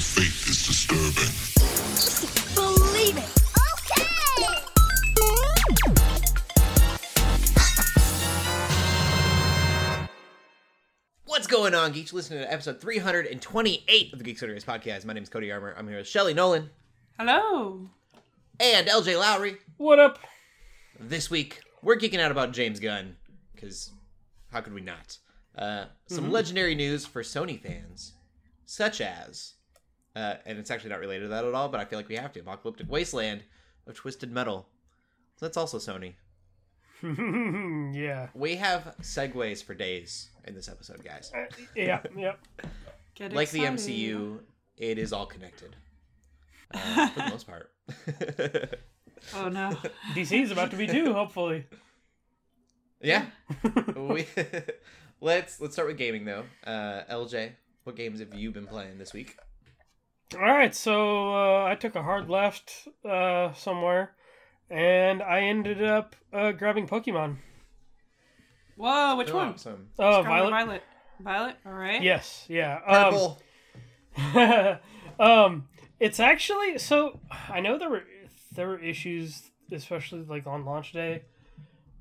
The fate is disturbing. Believe it. Okay. What's going on, geeks? Listening to episode 328 of the Geeks Race podcast. My name is Cody Armour. I'm here with Shelly Nolan Hello. and LJ Lowry. What up? This week, we're geeking out about James Gunn, because how could we not? Uh, some legendary news for Sony fans, such as, uh, and it's actually not related to that at all, but I feel like we have to Apocalyptic Wasteland of Twisted Metal. That's also Sony. yeah. We have segues for days in this episode, guys. Uh, yeah, yep. Get like the. MCU, it is all connected uh, for the most part. Oh no. DC is about to be due, hopefully. yeah, we, let's let's start with gaming though. Uh, LJ, what games have you been playing this week? All right, so uh, I took a hard left uh, somewhere, and I ended up uh, grabbing Pokemon. Whoa, which one? Awesome. Oh, Scarlet Violet. Violet. Violet. All right. Yes, yeah. Um, Purple. um, it's actually so. I know there were there were issues, especially like on launch day.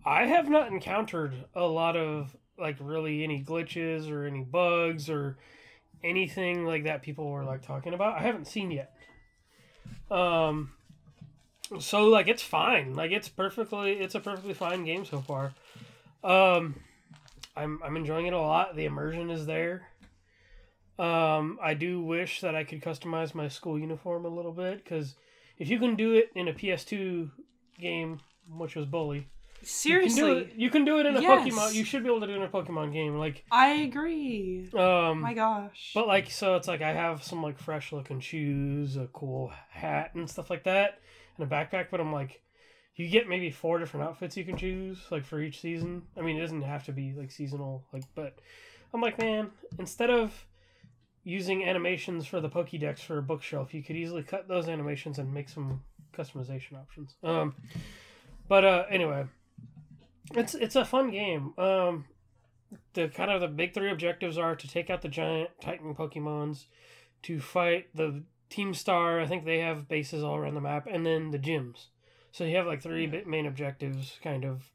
I have not encountered a lot of like really any glitches or any bugs or anything like that people were like talking about. I haven't seen yet. Um, so like it's fine. Like it's perfectly. It's a perfectly fine game so far. Um, I'm I'm enjoying it a lot. The immersion is there. Um, I do wish that I could customize my school uniform a little bit because if you can do it in a PS2 game, which was Bully, you can do Seriously, it. You can do it in a Yes. Pokemon. You should be able to do it in a Pokemon game. Like, I agree. Um, my gosh. but like, so it's like I have some like fresh looking shoes, a cool hat, and stuff like that, and a backpack. But I'm like, you get maybe four different outfits you can choose, like for each season. I mean, it doesn't have to be like seasonal, like, but I'm like, man, instead of using animations for the Pokédex for a bookshelf, you could easily cut those animations and make some customization options. Um, but uh, anyway, it's it's a fun game. Um, the kind of the big three objectives are to take out the giant Titan Pokemons, to fight the Team Star. I think they have bases all around the map, and then the gyms. So you have like three bit main objectives, kind of.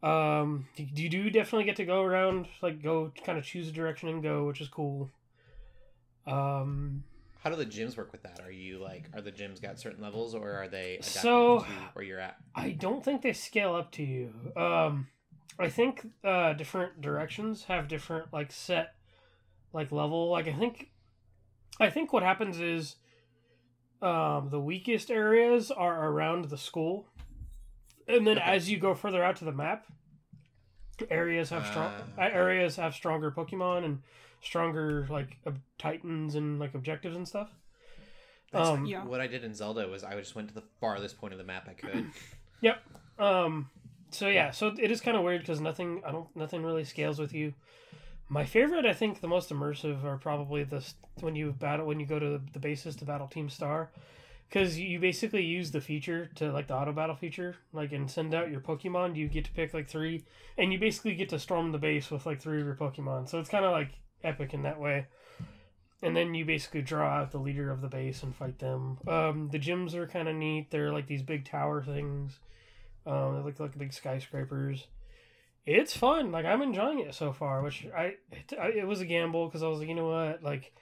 Um, you, you do definitely get to go around, like go kind of choose a direction and go, which is cool. Um, How do the gyms work with that? Are you like, are the gyms got certain levels, or are they adapted So- to where you're at? I don't think they scale up to you. Um, I think uh, different directions have different like set like level. Like I think, I think what happens is, um, the weakest areas are around the school, and then Okay. as you go further out to the map, areas have strong okay. areas have stronger Pokemon and stronger like ob- Titans and like objectives and stuff. That's Um, Yeah. What I did in Zelda was I just went to the farthest point of the map I could. Yep. Um. So yeah, so it is kind of weird because nothing, I don't, nothing really scales with you. My favorite, I think, the most immersive are probably the s- when you battle when you go to the, the bases to battle Team Star, because you basically use the feature to like the auto battle feature, like and send out your Pokemon. You get to pick like three, and you basically get to storm the base with like three of your Pokemon. So it's kind of like epic in that way. And then you basically draw out the leader of the base and fight them. Um, the gyms are kind of neat. They're like these big tower things. Um, they look like big skyscrapers. It's fun. Like I'm enjoying it so far. Which I it, I, it was a gamble because I was like, you know what, like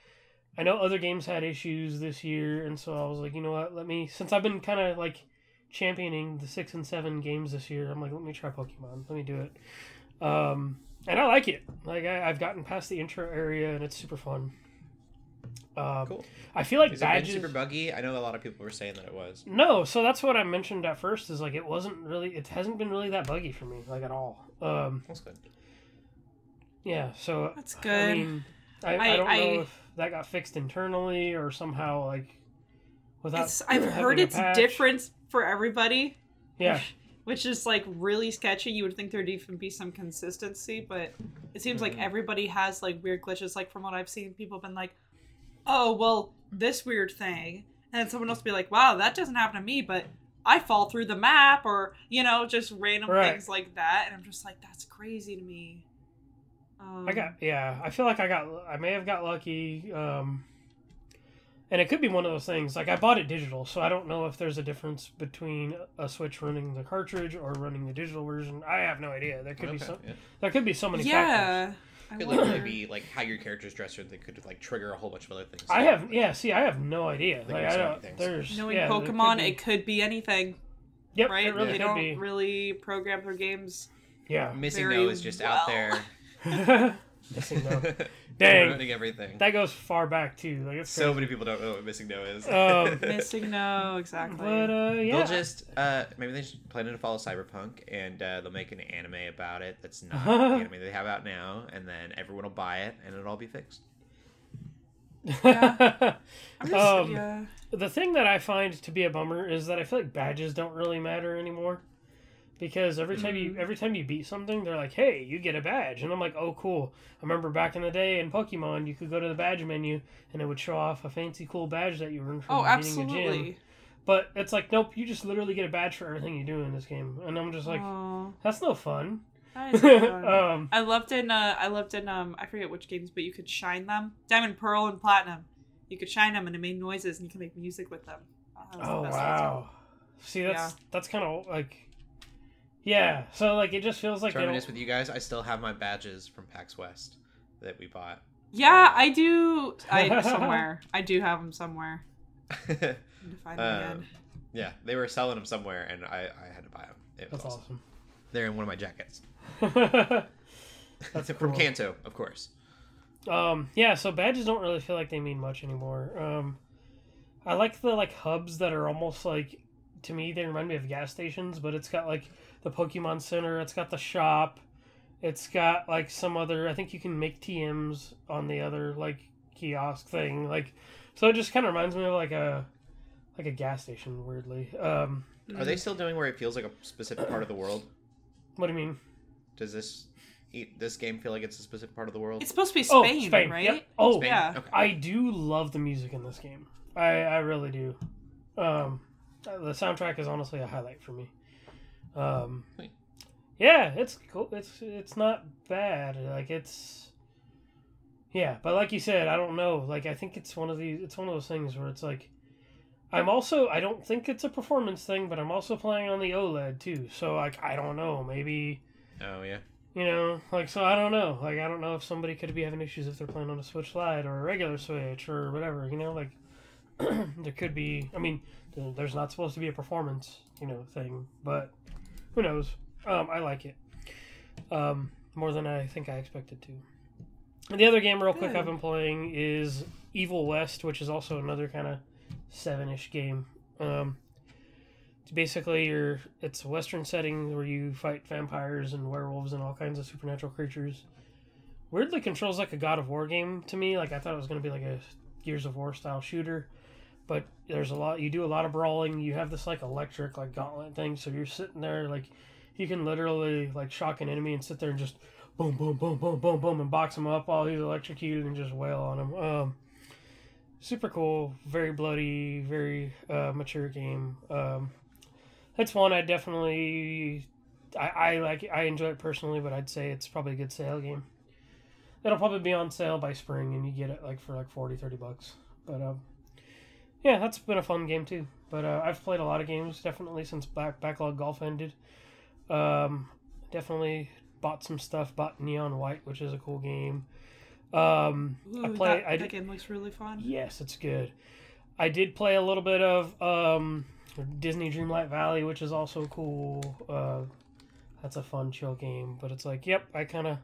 I know other games had issues this year, and so I was like, you know what, let me since I've been kind of like championing the six and seven games this year. I'm like, let me try Pokemon. Let me do it. Um, and I like it. Like I, I've gotten past the intro area, and it's super fun. Uh, Cool. I feel like Is it been badges. super buggy? I know a lot of people were saying that it was. No, so that's what I mentioned at first. Is like it wasn't really. It hasn't been really that buggy for me, like at all. Um, That's good. yeah. So That's I good. mean, I, I, I- don't I- know if that got fixed internally or somehow like without. It's, I've heard it's patch. different for everybody. Yeah, Which is like really sketchy. You would think there'd even be some consistency, but it seems like Mhm. everybody has like weird glitches. Like from what I've seen, people have been like, "Oh, well, this weird thing," and then someone else be like, "Wow, that doesn't happen to me," but I fall through the map, or you know, just random Right. things like that, and I'm just like, that's crazy to me. Um, I got yeah. I feel like I got I may have got lucky. Um, and it could be one of those things. Like I bought it digital, so I don't know if there's a difference between a Switch running the cartridge or running the digital version. I have no idea. There could be Okay, some. yeah. There could be so many factors. Yeah. I Could literally be like how your character's dressed, or they could like trigger a whole bunch of other things. I have yeah. See, I have no idea. There Like I don't. things. There's Knowing yeah, there could Pokemon, be- it could be anything, Yep, right? It really they don't be. really program their games. Yeah. Missing very no is just out there MissingNo. Dang. ruining everything. That goes far back too. Like it's so crazy. many people don't know what MissingNo is. Oh, Missing no, exactly. but uh, yeah. They'll just uh, maybe they just planning to follow Cyberpunk, and uh, they'll make an anime about it. That's not the anime they have out now, and then everyone will buy it, and it'll all be fixed. I'm just, Um, yeah. the thing that I find to be a bummer is that I feel like badges don't really matter anymore. Because every time you Mm. every time you beat something, they're like, "Hey, you get a badge," and I'm like, "Oh, cool." I remember back in the day in Pokemon, you could go to the badge menu and it would show off a fancy, cool badge that you earned from Oh, beating a gym. absolutely. But it's like, nope, you just literally get a badge for everything you do in this game, and I'm just like, oh, that's no fun. that is fun. um, I loved in uh, I loved in um I forget which games, but you could shine them. Diamond, Pearl, and Platinum. You could shine them and it made noises, and you could make music with them. Oh, that was the oh wow. See, that's Yeah. that's kind of like, yeah. So like, it just feels like they Terminus don't- with you guys, I still have my badges from PAX West that we bought. Yeah, I do. I somewhere. I do have them somewhere. To find them Um, again. yeah, they were selling them somewhere, and I, I had to buy them. It was That's awesome. awesome. They're in one of my jackets. That's from cool. Kanto, of course. Um, yeah, so badges don't really feel like they mean much anymore. Um, I like the like hubs that are almost like to me they remind me of gas stations, but it's got like the Pokemon Center, it's got the shop, it's got like some other. I think you can make TMs on the other like kiosk thing, like so it just kind of reminds me of like a like a gas station. Weirdly, um, Are they still doing where it feels like a specific part of the world? what do you mean? Does this eat, this game feel like it's a specific part of the world? It's supposed to be Oh, Spain, Spain, right? yep. Oh, Spain? yeah. Okay. I do love the music in this game. I, I really do. Um, the soundtrack is honestly a highlight for me. Um, Sweet. yeah, it's cool. It's it's not bad. Like it's yeah, but like you said, I don't know. Like I think it's one of these. It's one of those things where it's like. I'm also I don't think it's a performance thing, but I'm also playing on the OLED too. So like I don't know, maybe oh yeah. you know, like so I don't know. Like I don't know if somebody could be having issues if they're playing on a Switch Lite or a regular Switch or whatever. You know, like there could be. I mean, there's not supposed to be a performance, you know, thing, but who knows? Um, I like it um, more than I think I expected to. And the other game, real quick, I've been playing is Evil West, which is also another kind of seven-ish game. Um, it's basically your it's a western setting where you fight vampires and werewolves and all kinds of supernatural creatures. Weirdly controls like a God of War game to me. Like I thought it was going to be like a Gears of War style shooter, but there's a lot. You do a lot of brawling. You have this like electric like gauntlet thing, so you're sitting there like you can literally like shock an enemy and sit there and just boom, boom, boom, boom, boom, boom, and box him up while he's electrocuted and just wail on him. Um, super cool, very bloody, very uh, mature game. Um, it's one I definitely I, I like. I enjoy it personally, but I'd say it's probably a good sale game. It'll probably be on sale by spring, and you get it like for like 40, 30 bucks. But um, yeah, that's been a fun game too. But uh, I've played a lot of games definitely since back backlog golf ended. Um, definitely bought some stuff. Bought Neon White, which is a cool game. Um, I Ooh, play. that, I that game looks really fun. Yes, it's good. I did play a little bit of um, Disney Dreamlight Valley, which is also cool. Uh, that's a fun, chill game. But it's like, yep, I kind of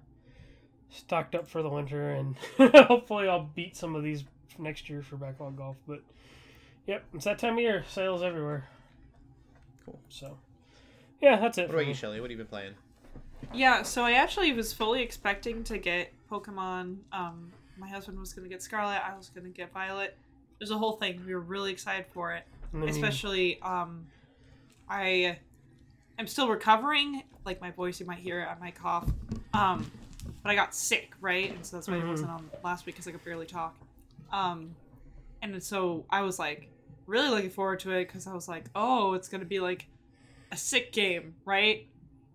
stocked up for the winter, and hopefully I'll beat some of these next year for backlog golf. But yep, it's that time of year. Sales everywhere. Cool. So yeah, that's it. What for about me. you, Shelly? What have you been playing? Yeah, so I actually was fully expecting to get Pokemon. Um, my husband was going to get Scarlet. I was going to get Violet. There's a whole thing. We were really excited for it. And then you- Especially, um, I am still recovering. Like my voice, you might hear it. I might cough. Um, but I got sick, right? And so that's why Mhm. I wasn't on last week because I could barely talk. Um, and so I was like really looking forward to it because I was like, oh, it's gonna be like a sick game, right?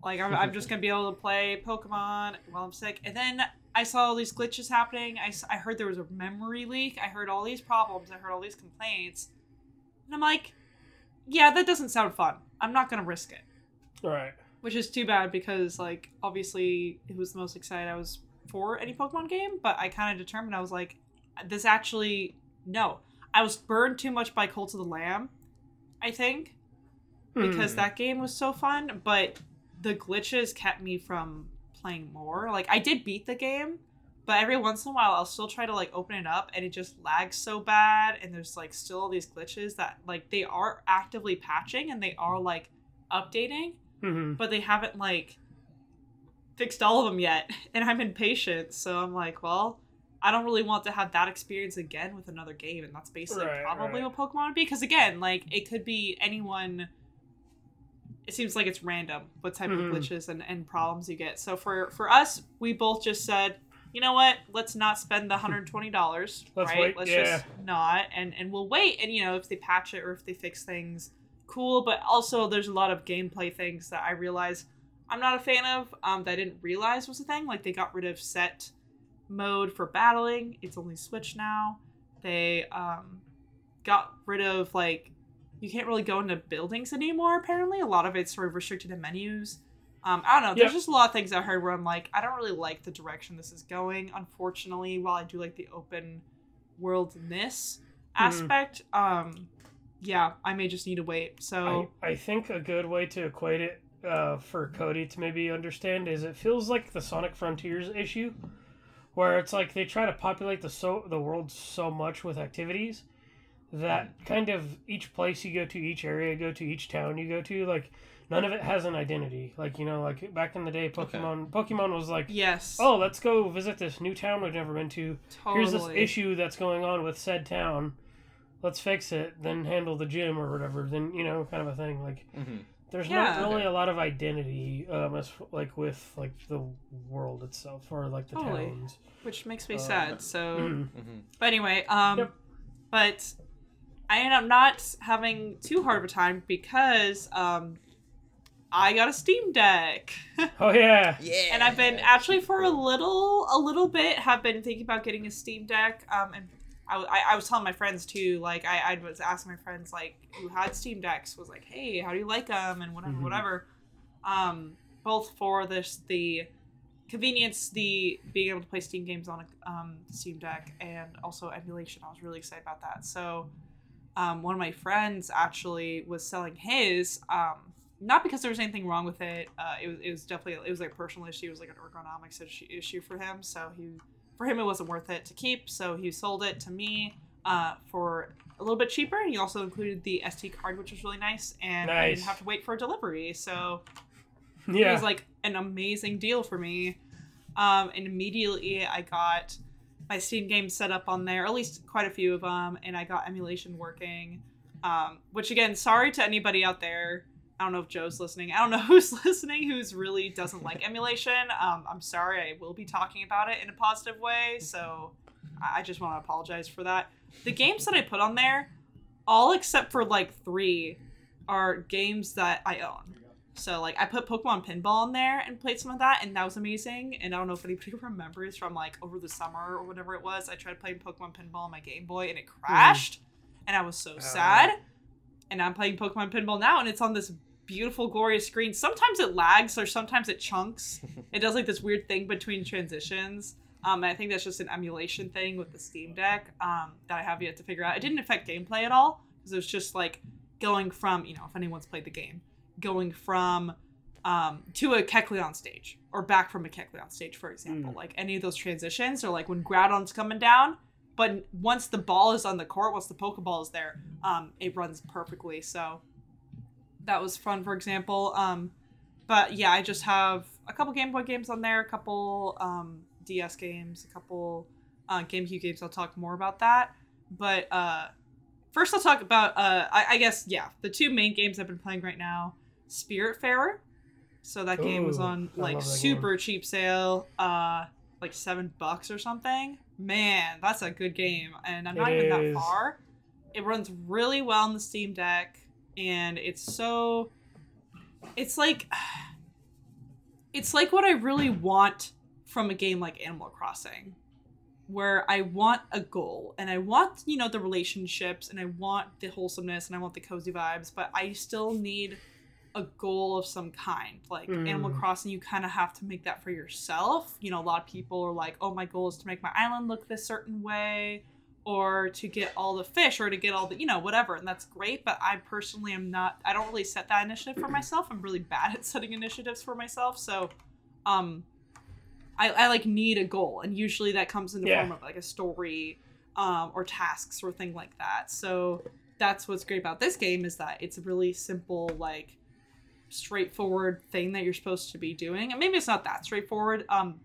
Like I'm, I'm just gonna be able to play Pokemon while I'm sick. And then I saw all these glitches happening. I, I heard there was a memory leak. I heard all these problems. I heard all these complaints. And I'm like, yeah, that doesn't sound fun. I'm not gonna risk it. Right. Which is too bad because like obviously it was the most excited I was for any Pokemon game, but I kind of determined I was like, this actually no. I was burned too much by Cult of the Lamb, I think because Hmm. that game was so fun, but the glitches kept me from playing more. Like I did beat the game, but every once in a while I'll still try to like open it up and it just lags so bad and there's like still all these glitches that like they are actively patching and they are like updating, hmm but they haven't like fixed all of them yet. And I'm impatient, so I'm like, well, I don't really want to have that experience again with another game, and that's basically Right, probably right. what Pokemon would be. Because again, like it could be anyone. It seems like it's random what type Mhm. of glitches and, and problems you get. So for for us, we both just said, you know what? Let's not spend the hundred twenty dollars. Right? wait, Let's yeah. just not, and and we'll wait. And you know, if they patch it or if they fix things, cool. But also, there's a lot of gameplay things that I realize I'm not a fan of. Um, that I didn't realize was a thing. Like they got rid of set mode for battling. It's only Switch now. They um got rid of like you can't really go into buildings anymore. Apparently, a lot of it's sort of restricted to menus. Um, I don't know. There's Yep. just a lot of things I heard where I'm like, I don't really like the direction this is going. Unfortunately, while I do like the open worldness aspect, um, yeah, I may just need to wait. So I, I think a good way to equate it uh, for Cody to maybe understand is it feels like the Sonic Frontiers issue, where it's like they try to populate the so the world so much with activities that kind of each place you go to, each area you go to, each town you go to, like none of it has an identity. Like you know, like back in the day, Pokemon Pokemon was like. yes, Oh, let's go visit this new town we've never been to. totally. Here's this issue that's going on with said town. Let's fix it, then handle the gym or whatever. Then you know, kind of a thing. Like Mhm. There's Yeah. not really a lot of identity, um, as like with like the world itself or like the Totally. towns. which makes me Uh, sad. So. Mhm. Mhm. But anyway, um, Yep. but I end up not having too hard of a time because um, I got a Steam Deck, Oh yeah, Yeah. and I've been actually for a little, a little bit, have been thinking about getting a Steam Deck. Um, and I, I, I was telling my friends too, like I, I was asking my friends like who had Steam Decks, was like, hey, how do you like them, and whatever, Mhm. whatever. Um, both for this the convenience, the being able to play Steam games on a um, Steam Deck, and also emulation. I was really excited about that. So, um, one of my friends actually was selling his. Um, not because there was anything wrong with it. Uh, it was it was definitely it was like a personal issue. It was like an ergonomics issue, issue for him. So he for him it wasn't worth it to keep. So he sold it to me uh, for a little bit cheaper. And he also included the SD card, which was really nice, and I didn't have to wait for a delivery. So it was like an amazing deal for me. Um, and immediately I got my Steam games set up on there, at least quite a few of them, and I got emulation working. Um, which again, sorry to anybody out there. I don't know if Joe's listening. I don't know who's listening who's really doesn't like emulation. Um, I'm sorry. I will be talking about it in a positive way, so I I just want to apologize for that. The games that I put on there, all except for like three, are games that I own. So like I put Pokemon Pinball in there and played some of that, and that was amazing. And I don't know if anybody remembers from like over the summer or whatever it was. I tried playing Pokemon Pinball on my Game Boy, and it crashed, and I was so sad. And I'm playing Pokemon Pinball now, and it's on this beautiful, glorious screen. Sometimes it lags, or sometimes it chunks. it does like this weird thing between transitions. Um, I think that's just an emulation thing with the Steam Deck um, that I have yet to figure out. It didn't affect gameplay at all because it was just like going from you know if anyone's played the game, going from um, to a Kecleon stage or back from a Kecleon stage, for example. Like any of those transitions, or like when Groudon's coming down. But once the ball is on the court, once the Pokeball is there, um, it runs perfectly. So that was fun, for example. Um, but yeah, I just have a couple Game Boy games on there, a couple um, DS games, a couple uh, GameCube games. I'll talk more about that. But uh, first, I'll talk about, uh, I, I guess, yeah, the two main games I've been playing right now Spiritfarer. So that game was on like super cheap sale, uh, like seven bucks or something. Man, that's a good game, and I'm not It even is. that far. It runs really well on the Steam Deck, and it's so. It's like it's like what I really want from a game like Animal Crossing, where I want a goal and I want, you know, the relationships and I want the wholesomeness and I want the cozy vibes, but I still need a goal of some kind. Like Animal Mm. Crossing, you kind of have to make that for yourself. You know, a lot of people are like, oh, my goal is to make my island look this certain way or to get all the fish or to get all the, you know, whatever. And that's great. But I personally am not, I don't really set that initiative for myself. I'm really bad at setting initiatives for myself. So, um, I, I like need a goal. And usually that comes in the Yeah. form of like a story um, or tasks or thing like that. So that's what's great about this game is that it's a really simple, like, straightforward thing that you're supposed to be doing. And maybe it's not that straightforward. Um,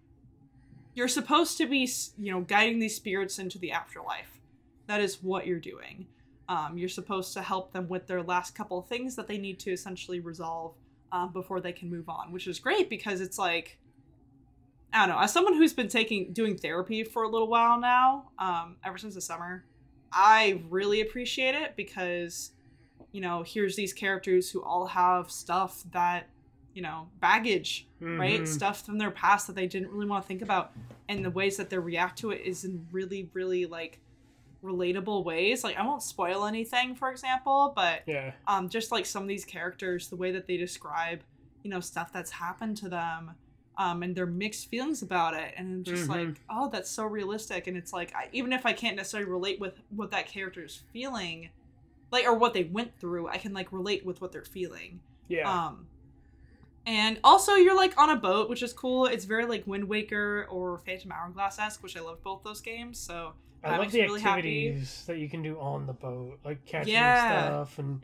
you're supposed to be, you know, guiding these spirits into the afterlife. That is what you're doing. Um, you're supposed to help them with their last couple of things that they need to essentially resolve um, before they can move on, which is great because it's like, I don't know. As someone who's been taking doing therapy for a little while now, um, ever since the summer, I really appreciate it because, you know, here's these characters who all have stuff that, you know, baggage right? Mhm. Stuff from their past that they didn't really want to think about, and the ways that they react to it is in really, really like relatable ways. Like I won't spoil anything, for example, but Yeah. um, just like some of these characters, the way that they describe, you know, stuff that's happened to them, um, and their mixed feelings about it, and just Mhm. like, oh, that's so realistic, and it's like I, even if I can't necessarily relate with what that character is feeling, like or what they went through, I can like relate with what they're feeling. Yeah. Um, and also you're like on a boat, which is cool. It's very like Wind Waker or Phantom Hourglass esque, which I love both those games. So I that love the really happy. activities that you can do on the boat, like catching Yeah. stuff and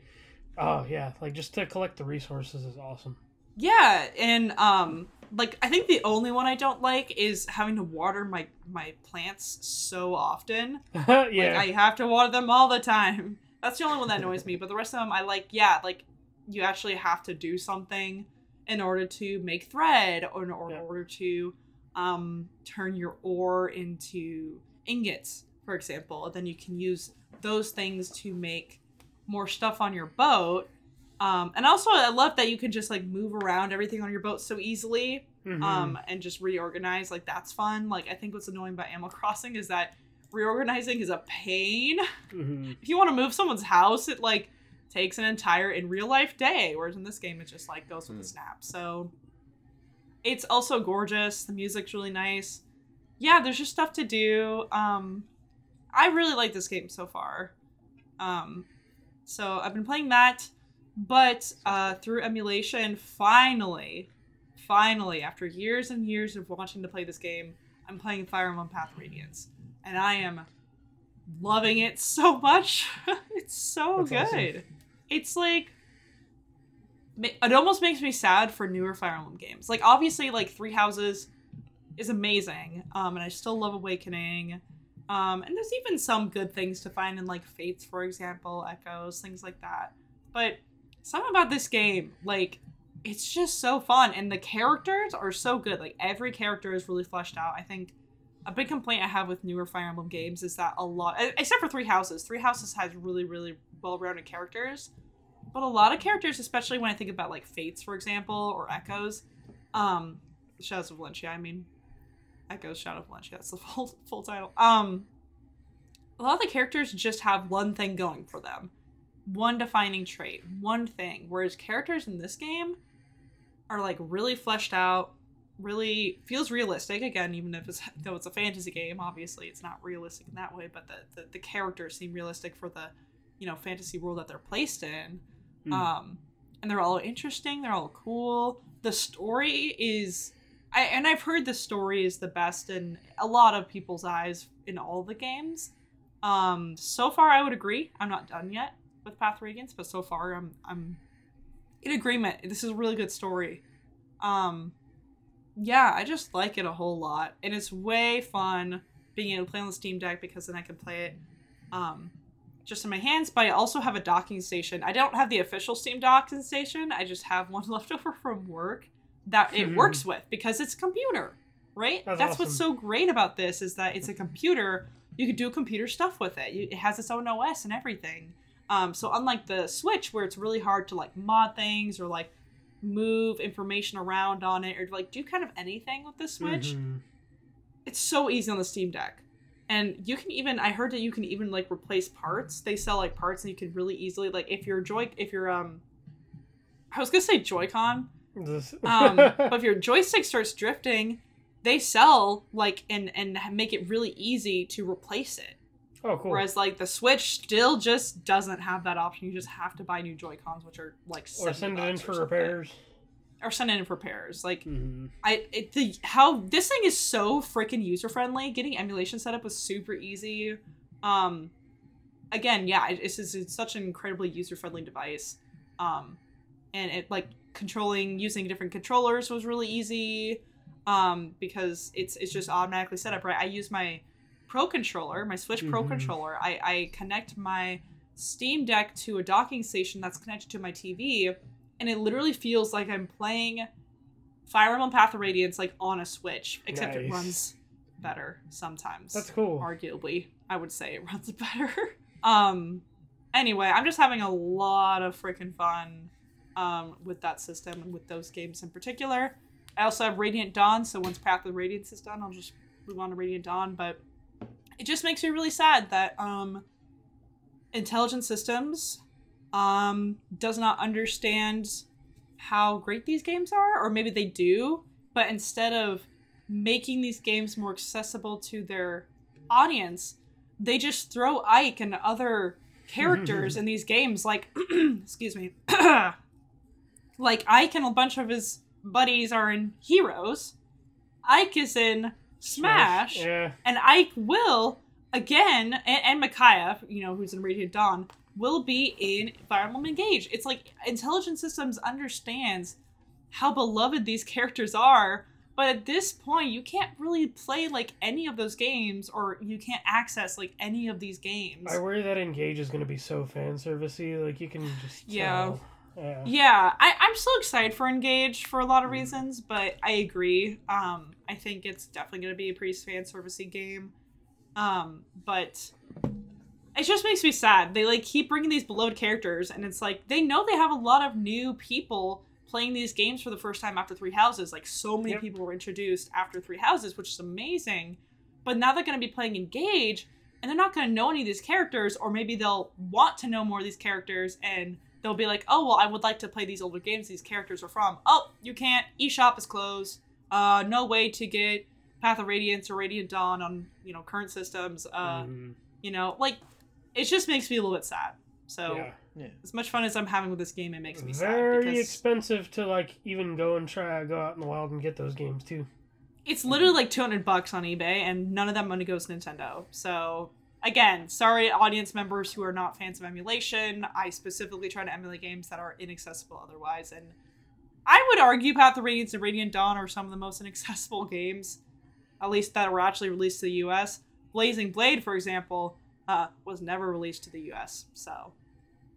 oh yeah, like just to collect the resources is awesome. yeah, and um, like I think the only one I don't like is having to water my my plants so often. yeah. Like I have to water them all the time. That's the only one that annoys me. But the rest of them, I like. Yeah, like you actually have to do something in order to make thread, or in or- Yeah. order to um, turn your ore into ingots, for example. And then you can use those things to make more stuff on your boat. Um, and also, I love that you can just like move around everything on your boat so easily Mhm. um, and just reorganize. Like that's fun. Like I think what's annoying about Animal Crossing is that reorganizing is a pain. Mhm. If you want to move someone's house, it like takes an entire in real life day, whereas in this game it just like goes with Hmm. the snap. So it's also gorgeous. The music's really nice. Yeah, there's just stuff to do. Um, I really like this game so far. Um, so I've been playing that, but uh, through emulation, finally, finally, after years and years of wanting to play this game, I'm playing Fire Emblem Path Radiance, and I am loving it so much. it's so That's good. awesome. It's like it almost makes me sad for newer Fire Emblem games. Like obviously, like Three Houses is amazing, um, and I still love Awakening. Um, and there's even some good things to find in like Fates, for example, Echoes, things like that. But something about this game, like, it's just so fun, and the characters are so good. Like every character is really fleshed out. I think a big complaint I have with newer Fire Emblem games is that a lot, except for Three Houses, Three Houses has really, really well-rounded characters, but a lot of characters, especially when I think about like Fates, for example, or Echoes, um, Shadows of Valencia. I mean, Echoes, Shadow of Valencia. That's the full full title. Um, a lot of the characters just have one thing going for them, one defining trait, one thing. Whereas characters in this game are like really fleshed out, really feels realistic. Again, even if it's though it's a fantasy game, obviously it's not realistic in that way. But the the, the characters seem realistic for the you know fantasy world that they're placed in. Hmm. Um, and they're all interesting. They're all cool. The story is, I and I've heard the story is the best in a lot of people's eyes in all the games. Um, so far, I would agree. I'm not done yet with Path Radiance, but so far, I'm I'm in agreement. This is a really good story. Um, yeah, I just like it a whole lot, and it's way fun being able to play on the Steam Deck because then I can play it. Um, just in my hands, but I also have a docking station. I don't have the official Steam docking station. I just have one left over from work that it Hmm. works with because it's a computer, right? That's That's, what's so great about this is that it's a computer. You can do computer stuff with it. It has its own OS and everything. Um, so unlike the Switch, where it's really hard to like mod things or like move information around on it or like do kind of anything with the Switch. Mhm. It's so easy on the Steam Deck. And you can even I heard that you can even like replace parts. They sell like parts and you can really easily like if your joy if your um I was gonna say Joy-Con, um, but if your joystick starts drifting, they sell like and and make it really easy to replace it. Oh, cool. Whereas like the Switch still just doesn't have that option. You just have to buy new Joy Cons, which are like or send it in or for repairs. or send it in for repairs. Like hmm I it, the how this thing is so freaking user friendly. Getting emulation set up was super easy. Um, again, yeah, it- it's just it's such an incredibly user friendly device. Um, and it like controlling using different controllers was really easy. Um, because it's it's just automatically set up right. I use my Pro controller, my Switch Pro Mhm. controller. I I connect my Steam Deck to a docking station that's connected to my TV, and it literally feels like I'm playing Fire Emblem Path of Radiance like on a Switch, except it runs better sometimes. That's cool. Arguably, I would say it runs better. um, anyway, I'm just having a lot of freaking fun um, with that system and with those games in particular. I also have Radiant Dawn, so once Path of Radiance is done, I'll just move on to Radiant Dawn. But it just makes me really sad that um, Intelligent Systems um, does not understand how great these games are, or maybe they do, but instead of making these games more accessible to their audience, they just throw Ike and other characters in these games, like, excuse me, like Ike and a bunch of his buddies are in Heroes. Ike is in Smash, Yeah. and Ike will again, and, and Micaiah, you know, who's in Radiant Dawn, will be in Fire Emblem Engage. It's like Intelligent Systems understands how beloved these characters are, but at this point, you can't really play like any of those games, or you can't access like any of these games. I worry that Engage is going to be so fan servicey. Like you can just Yeah. tell. Yeah. Yeah, I, I'm so excited for Engage for a lot of reasons, but I agree. Um, I think it's definitely going to be a pretty fan servicey game. Um, but it just makes me sad. They like keep bringing these beloved characters, and it's like they know they have a lot of new people playing these games for the first time after Three Houses. Like so many Yep. people were introduced after Three Houses, which is amazing. But now they're going to be playing Engage, and they're not going to know any of these characters, or maybe they'll want to know more of these characters, and they'll be like, "Oh, well, I would like to play these older games these characters are from." Oh, you can't. eShop is closed. Uh, no way to get Path of Radiance or Radiant Dawn on you know current systems. Uh, Mhm. you know, like it just makes me a little bit sad. So yeah. Yeah. as much fun as I'm having with this game, it makes me sad Very because expensive to like even go and try go out in the wild and get those games too. it's literally like 200 bucks on eBay, and none of that money goes to Nintendo. So again, sorry, audience members who are not fans of emulation. I specifically try to emulate games that are inaccessible otherwise, and I would argue Path of Radiance and Radiant Dawn are some of the most inaccessible games, at least that were actually released to the U.S. Blazing Blade, for example, uh, was never released to the U.S. So,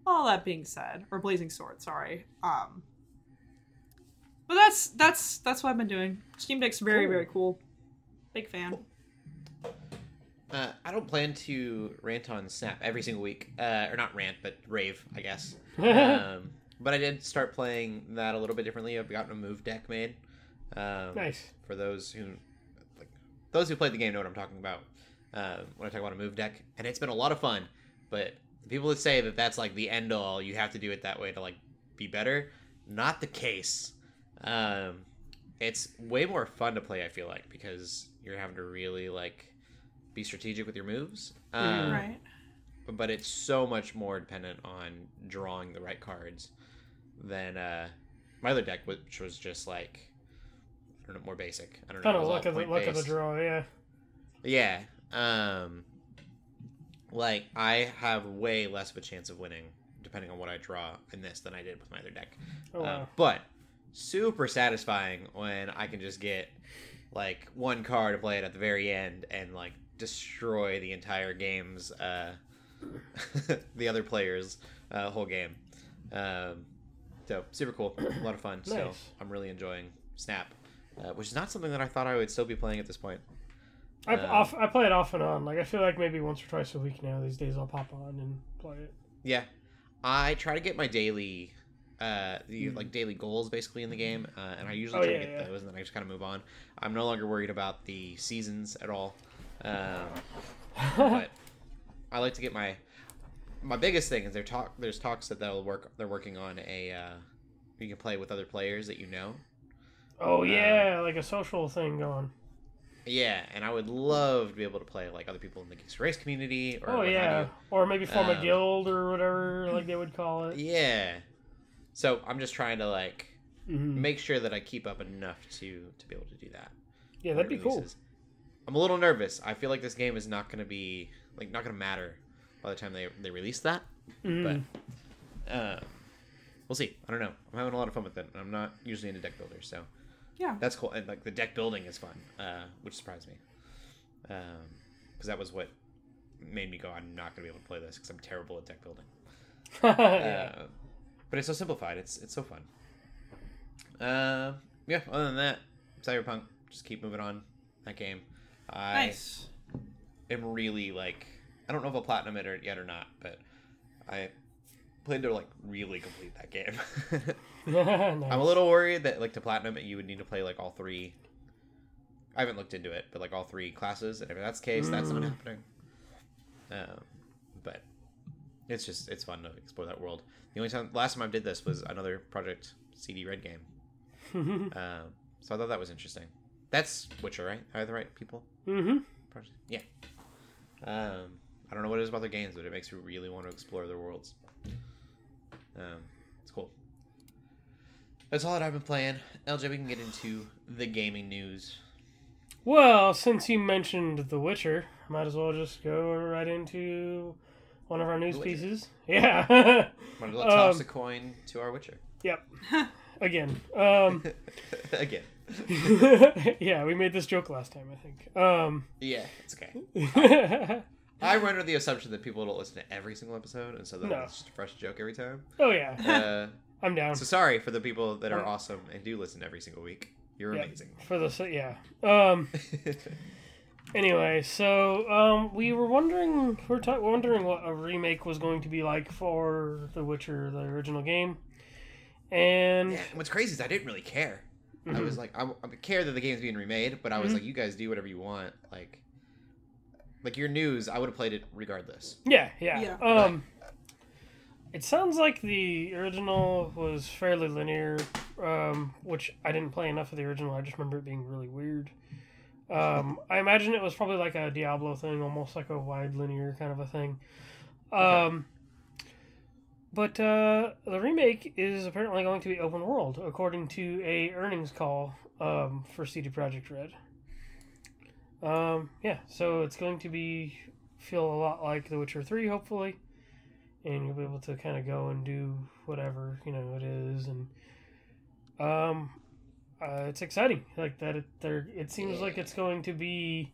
all that being said, or Blazing Sword, sorry. Um, but that's that's that's what I've been doing. Steam Deck's very Cool. very cool. Big fan. Uh, I don't plan to rant on Snap every single week, uh, or not rant, but rave, I guess. um, but I did start playing that a little bit differently. I've gotten a move deck made. Um, nice. For those who, like, those who played the game know what I'm talking about uh, when I talk about a move deck, and it's been a lot of fun. But the people that say that that's like the end all, you have to do it that way to like be better. Not the case. Um, it's way more fun to play. I feel like because you're having to really like be strategic with your moves. Um, right. but it's so much more dependent on drawing the right cards than uh, my other deck, which was just like I don't know, more basic. I don't know. Kind it of was all luck of the luck of the draw. Yeah. Yeah. Um, like I have way less of a chance of winning depending on what I draw in this than I did with my other deck. Oh Uh, wow. but super satisfying when I can just get like one card to play it at the very end and like destroy the entire game's uh, the other players' uh, whole game. Um, so super cool, a lot of fun. So I'm really enjoying Snap, uh, which is not something that I thought I would still be playing at this point. I, um, off, I play it off and on. Like I feel like maybe once or twice a week now. These days I'll pop on and play it. Yeah, I try to get my daily uh, the like daily goals basically in the game, uh, and I usually Oh, try yeah, to get yeah. those, and then I just kind of move on. I'm no longer worried about the seasons at all. Um, but I like to get my my biggest thing is there talk there's talks that they'll work they're working on a uh, you can play with other players that you know. oh yeah, like a social thing going. Yeah, and I would love to be able to play like other people in the Geeks Race community. Or Oh yeah, or maybe form a Um, guild or whatever, like they would call it. Yeah. So I'm just trying to like Mhm. make sure that I keep up enough to to be able to do that. Yeah, that'd be cool. I'm a little nervous. I feel like this game is not going to be like not going to matter by the time they they release that. Mhm. But uh, we'll see. I don't know. I'm having a lot of fun with it. I'm not usually into deck builders, so Yeah. that's cool. And like the deck building is fun, uh, which surprised me, because that was what made me go. I'm not going to be able to play this because I'm terrible at deck building. yeah. Uh, but it's so simplified. It's it's so fun. Uh, yeah. Other than that, Cyberpunk. Just keep moving on. That game. I Nice. am really like I don't know if I'll platinum it or, yet or not, but I plan to like really complete that game. nice. I'm a little worried that like to platinum it, you would need to play like all three. I haven't looked into it, but like all three classes, and if that's the case, that's not Mm. happening. Um, but it's just it's fun to explore that world. The only time last time I did this was another Project CD Red game, um, so I thought that was interesting. That's Witcher, right? Are the right people? hmm yeah. Um, I don't know what it is about their games, but it makes me really want to explore their worlds. Um, it's cool. That's all that I've been playing. LJ, we can get into the gaming news. Well, since you mentioned The Witcher, might as well just go right into one of our news pieces. Yeah. Want to toss Um, a coin to our Witcher yep. Again. Um, again? yeah, we made this joke last time, I think. Um, Yeah, it's okay. I run under the assumption that people don't listen to every single episode, and so that No. it's just a fresh joke every time. oh yeah, Uh, I'm down. so sorry for the people that are awesome and do listen every single week. You're amazing. For the yeah. Um, anyway, so um, we were wondering, we we're ta- wondering what a remake was going to be like for The Witcher, the original game, and Yeah, and what's crazy is I didn't really care. I Mhm. was like, I, I care that the game's being remade, but I was Mhm. like, you guys do whatever you want. Like, like your news, I would have played it regardless. Yeah, yeah. Yeah. Um, it sounds like the original was fairly linear, um, which I didn't play enough of the original. I just remember it being really weird. Um, I imagine it was probably like a Diablo thing, almost like a wide linear kind of a thing. Um, but uh, the remake is apparently going to be open world, according to a earnings call um, for CD Projekt Red. Um, yeah, so it's going to be feel a lot like The Witcher Three, hopefully, and you'll be able to kind of go and do whatever you know it is, and um, uh, it's exciting like that. It there it seems like it's going to be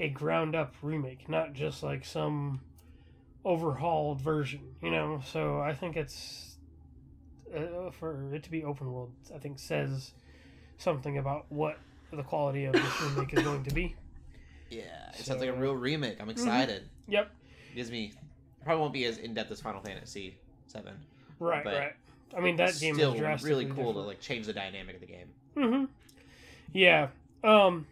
a ground up remake, not just like some overhauled version, you know. So I think it's uh, for it to be open world. I think says something about what the quality of this remake is going to be. Yeah, it sounds like a real remake. I'm excited. Yep. Gives me probably won't be as in depth as Final Fantasy Seven. Right. But right. I mean that game Still is really cool to like change the dynamic of the game. Mm-hmm. Yeah. Um.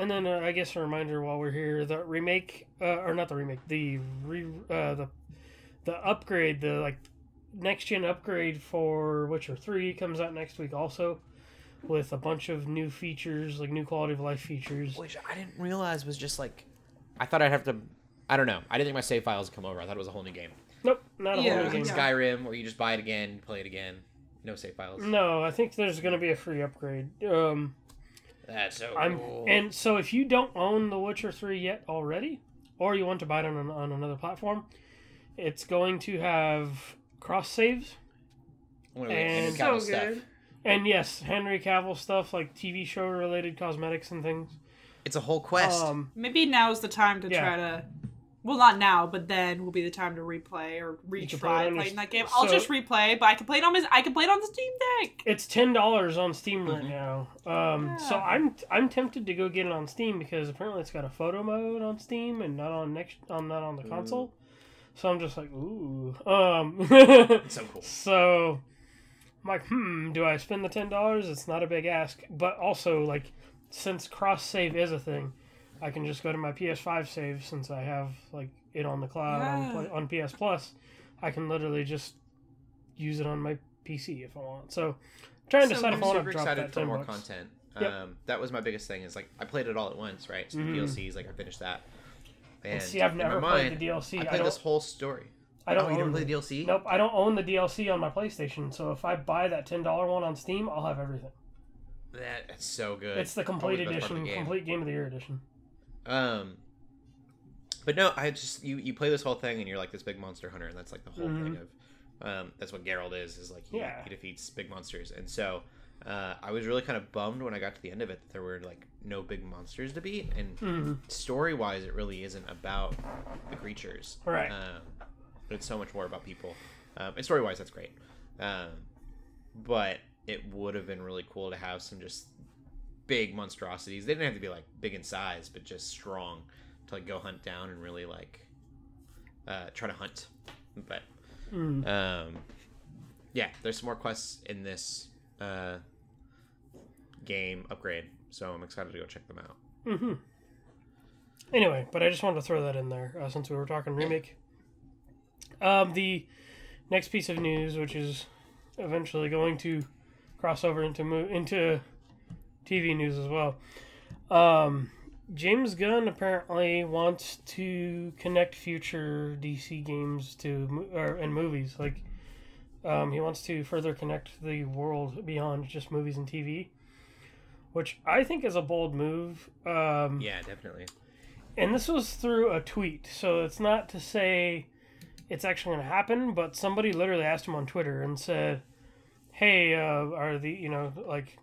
And then uh, I guess a reminder while we're here, the remake, uh, or not the remake, the re, uh, the the upgrade, the like next gen upgrade for Witcher Three comes out next week also, with a bunch of new features, like new quality of life features. Which I didn't realize was just like, I thought I'd have to. I don't know. I didn't think my save files would come over. I thought it was a whole new game. Nope, not a Yeah, whole new game. Skyrim, where you just buy it again, play it again, no save files. No, I think there's going to be a free upgrade. Um. That's so I'm cool. and so if you don't own The Witcher Three yet already, or you want to buy it on, on another platform, it's going to have cross saves One of the and- So Cavill stuff. and yes, Henry Cavill stuff like TV show related cosmetics and things. It's a whole quest. Um, Maybe is the time to Yeah. try to. Well, not now, but then will be the time to replay or can play it retry playing that game. I'll so- just replay, but I can play it on his. I can play it on the Steam Deck. it's ten dollars on Steam right Mhm. now. Um, so I'm I'm tempted to go get it on Steam because apparently it's got a photo mode on Steam and not on next on not on the console. So I'm just like, ooh. Um, So cool. so I'm like, hmm, do I spend the ten dollars? It's not a big ask, but also like, since cross save is a thing, I can just go to my PS5 save since I have like it on the cloud on, Yeah. Play- on PS Plus. I can literally just use it on my PC if I want. So, I'm trying to So decide I'm if I want super drop excited for more bucks. content. Yep. Um, that was my biggest thing. Is like I played it all at once, right? So the DLCs, like I finished that. And see, I've in my never played mind, the DLC. I I played don't- this whole story. I don't oh, you never own played the- the DLC? Nope, I don't own the DLC on my PlayStation. So if I buy that ten dollar one on Steam, I'll have everything. That's so good. It's the complete the best part of edition, the game. complete game of the year edition. Um, but no, I just you you play this whole thing and you're like this big monster hunter, and that's like the whole thing of um that's what Geralt is is like he, Mm-hmm. Yeah. he defeats big monsters, and so uh, I was really kind of bummed when I got to the end of it that there were like no big monsters to beat, and Mhm. story wise, it really isn't about the creatures, Right. Um, but it's so much more about people, um, and story wise, that's great. Um, but it would have been really cool to have some just big monstrosities. They didn't have to be like big in size, but just strong to like go hunt down and really like uh, try to hunt. But Mm. um, yeah, there's some more quests in this uh, game upgrade, so I'm excited to go check them out. hmm Anyway, but I just wanted to throw that in there uh, since we were talking remake. Um, the next piece of news, which is eventually going to cross over into mo- into TV news as well. Um, James Gunn apparently wants to connect future DC games to or, and movies. Like, um, he wants to further connect the world beyond just movies and TV, which I think is a bold move. Um, Yeah, definitely. and this was through a tweet, so it's not to say it's actually going to happen, but somebody literally asked him on Twitter and said, "Hey, uh, are the you know like,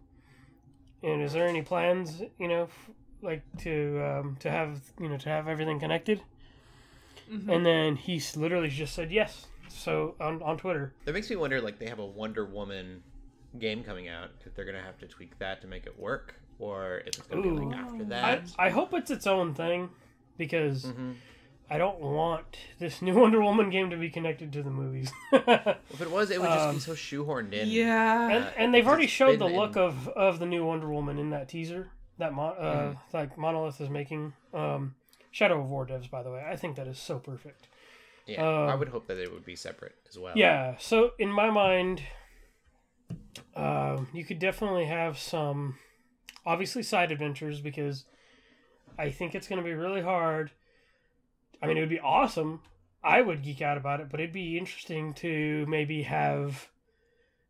and is there any plans you know f- like to um, to have you know to have everything connected?" Mhm. And then he literally just said yes. So on on Twitter, That makes me wonder, like, they have a Wonder Woman game coming out, if they're gonna have to tweak that to make it work, or if it's gonna be like Ooh. after that. I hope it's its own thing because hmm I don't want this new Wonder Woman game to be connected to the movies. If it was, it would just Um, be so shoehorned in. Yeah. and, and they've already showed the look in- of of the new Wonder Woman in that teaser that Mon- uh, Mhm. like Monolith is making. Um, Shadow of War devs, by the way, I think that is so perfect. Yeah, I Um, would hope that it would be separate as well. Yeah, so in my mind, um, you could definitely have some, obviously side adventures because I think it's going to be really hard. I mean, it would be awesome. I would geek out about it, but it'd be interesting to maybe have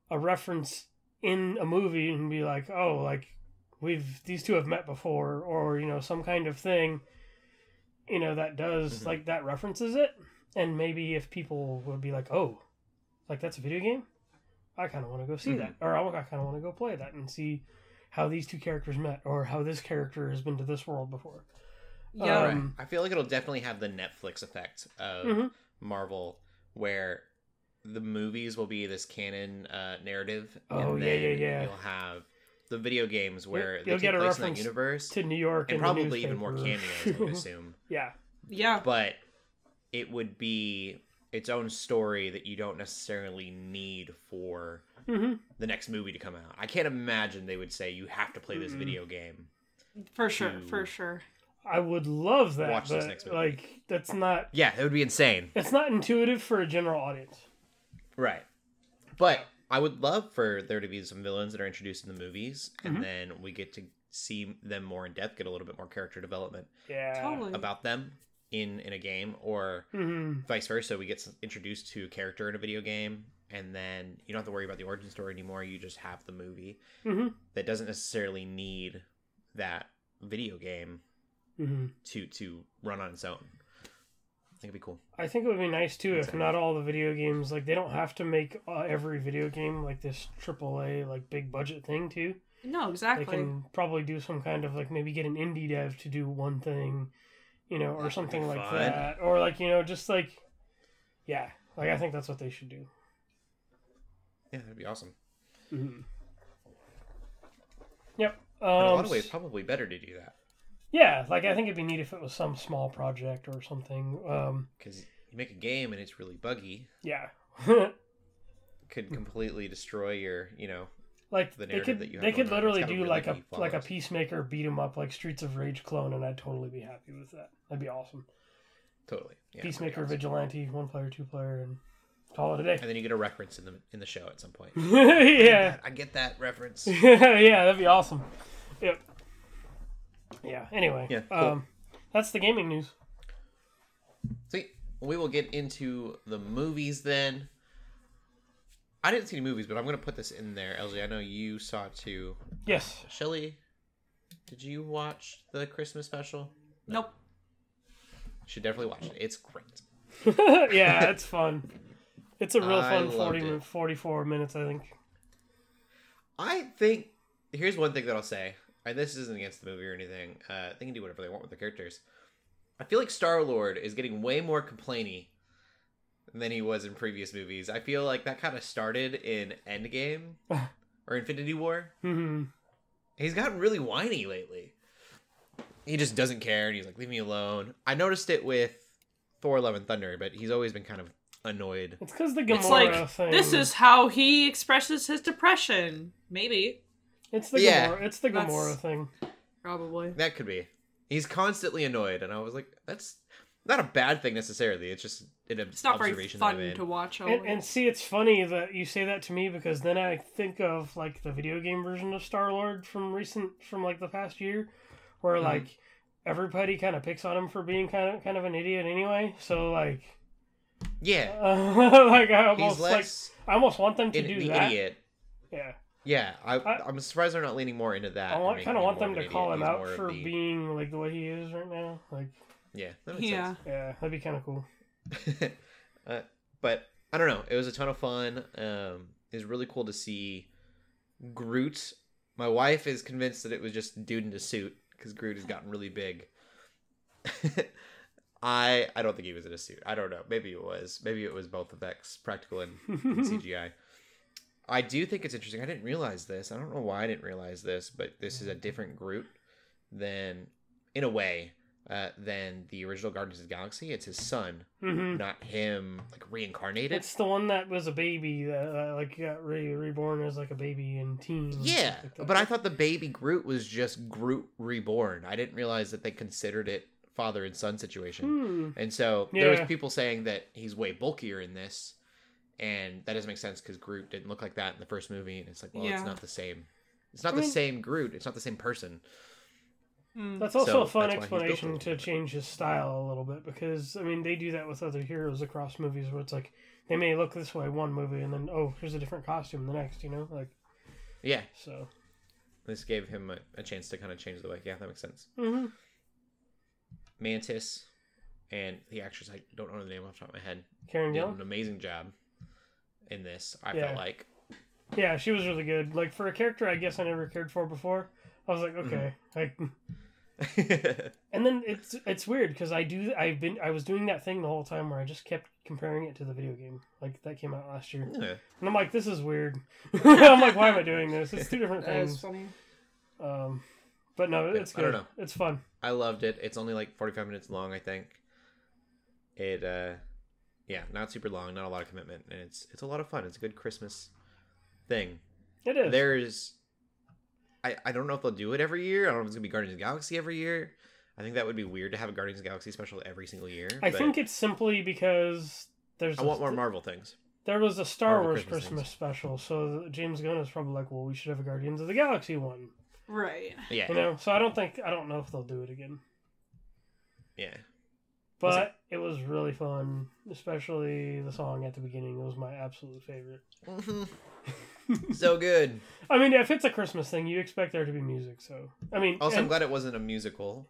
a reference in a movie and be like, oh, like we've these two have met before, or you know, some kind of thing, you know, that does Mhm. like that references it, and maybe if people would be like, oh, like that's a video game, I kind of want to go see Mhm. that, or I, kind of want to go play that and see how these two characters met, or how this character has been to this world before. Yeah. Right. Um, I feel like it'll definitely have the Netflix effect of Mhm. Marvel, where the movies will be this canon uh, narrative. Oh, and yeah, then yeah, yeah. You'll have the video games where You'll they take get a in that reference universe, To New York and in the probably even more cameos. I would assume, yeah. Yeah. but it would be its own story that you don't necessarily need for hmm the next movie to come out. I can't imagine they would say you have to play this Mm-mm. video game. For sure. to- For sure. I would love that, Watch this but next movie. like that's not Yeah, it would be insane. it's not intuitive for a general audience. Right. But I would love for there to be some villains that are introduced in the movies, and Mhm. then we get to see them more in depth, get a little bit more character development Yeah. Totally. about them in in a game, or hmm vice versa. We get introduced to a character in a video game, and then you don't have to worry about the origin story anymore. You just have the movie hmm that doesn't necessarily need that video game hmm to to run on its own. I think it'd be cool. I think it would be nice too if not all the video games like they don't have to make uh, every video game like this AAA like big budget thing too. No, exactly. They can probably do some kind of like maybe get an indie dev to do one thing, you know, or something like fun. that, or like you know just like yeah, like I think that's what they should do. Yeah, that'd be awesome. hmm Yep. In a lot Um, of ways, probably better to do that Yeah, like I think it'd be neat if it was some small project or something. Um, because you make a game and it's really buggy, Yeah. could completely destroy your, you know, like The they narrative could that you have they could literally do really like a be like a peacemaker beat 'em up like Streets of Rage clone, and I'd totally be happy with that. That'd be awesome. totally. Yeah, peacemaker, awesome. vigilante, one player, two player, and call it a day. And then you get a reference in the in the show at some point. yeah. I get that reference. yeah, that'd be awesome. Yep. Yeah. Anyway. Yeah, cool. Um, that's the gaming news. See, we will get into the movies then. I didn't see any movies, but I'm gonna put this in there. LG, I know you saw it too. Yes. Shelly, did you watch the Christmas special? Nope. You should definitely watch it. It's great. yeah, it's fun. It's a real I fun loved 40, it. 44 minutes, I think. I think here's one thing that I'll say. And this isn't against the movie or anything. Uh, they can do whatever they want with the characters. I feel like Star Lord is getting way more complainy than he was in previous movies. I feel like that kind of started in Endgame or Infinity War. hmm He's gotten really whiny lately. He just doesn't care, and he's like, "Leave me alone." I noticed it with Thor: Love and Thunder, but he's always been kind of annoyed. It's because the Gamora It's like thing. this is how he expresses his depression. Maybe. It's the Yeah. Gamora. It's the That's- Gamora thing. Probably. That could be. He's constantly annoyed, and I was like, "That's not a bad thing necessarily. It's just an It's not very observation that fun to watch. And, and see, it's funny that you say that to me because then I think of like the video game version of Star Lord from recent, from like the past year, where Mhm. like everybody kind of picks on him for being kind of kind of an idiot anyway. So like, Yeah, uh, like I almost like I almost want them to in, do the that. idiot. Yeah, Yeah, I, I- I'm surprised they're not leaning more into that. I want kind of want them to an call him He's out for the- being like the way he is right now. Like, Yeah, that makes yeah. yeah, that'd be kind of cool. uh, but I don't know. It was a ton of fun. Um, it was really cool to see Groot. My wife is convinced that it was just dude in a suit because Groot has gotten really big. I I don't think he was in a suit. I don't know. Maybe it was. Maybe it was both effects, practical and, and CGI. I do think it's interesting. I didn't realize this. I don't know why I didn't realize this, but this is a different Groot than, in a way, uh, than the original Guardians of the Galaxy. It's his son, hmm not him, like reincarnated. It's the one that was a baby that uh, like got re- reborn as like a baby and teen. Yeah, like but I thought the baby Groot was just Groot reborn. I didn't realize that they considered it father and son situation. Hmm. And so there was people saying that he's way bulkier in this, and that doesn't make sense because Groot didn't look like that in the first movie. And it's like, well, Yeah. it's not the same. It's not I the mean- same Groot. It's not the same person. Hmm. That's also So, a fun that's why he's built a explanation to change his style a little bit because I mean they do that with other heroes across movies where it's like they may look this way one movie and then oh here's a different costume the next you know like Yeah, so. this gave him a, a chance to kind of change the way. Yeah, that makes sense. hmm Mantis and the actress I don't know the name off the top of my head Karen did Gillan. an amazing job in this. I Yeah. felt like. Yeah, she was really good. Like for a character I guess I never cared for before. I was like Mm-hmm. okay like. And then it's it's weird because I do I've been I was doing that thing the whole time where I just kept comparing it to the video game like that came out last year Yeah. and I'm like this is weird I'm like why am I doing this it's two different things funny. um but no Yeah, it's I don't know. it's fun I loved it. It's only like 45 minutes long, I think. It uh yeah, not super long, not a lot of commitment, and it's it's a lot of fun. It's a good Christmas thing. it is There's I I don't know if they'll do it every year. I don't know if it's going to be Guardians of the Galaxy every year. I think that would be weird to have a Guardians of the Galaxy special every single year. I think it's simply because there's I a- want more Marvel things. there was a Star Marvel Wars Christmas Christmas, special so James Gunn is probably like well we should have a Guardians of the Galaxy one Right. Yeah. you know so I don't think I don't know if they'll do it again Yeah. But We'll it was really fun especially the song at the beginning it was my absolute favorite so good. I mean, if it's a Christmas thing, you expect there to be music. So, I mean, Also, I'm glad it wasn't a musical.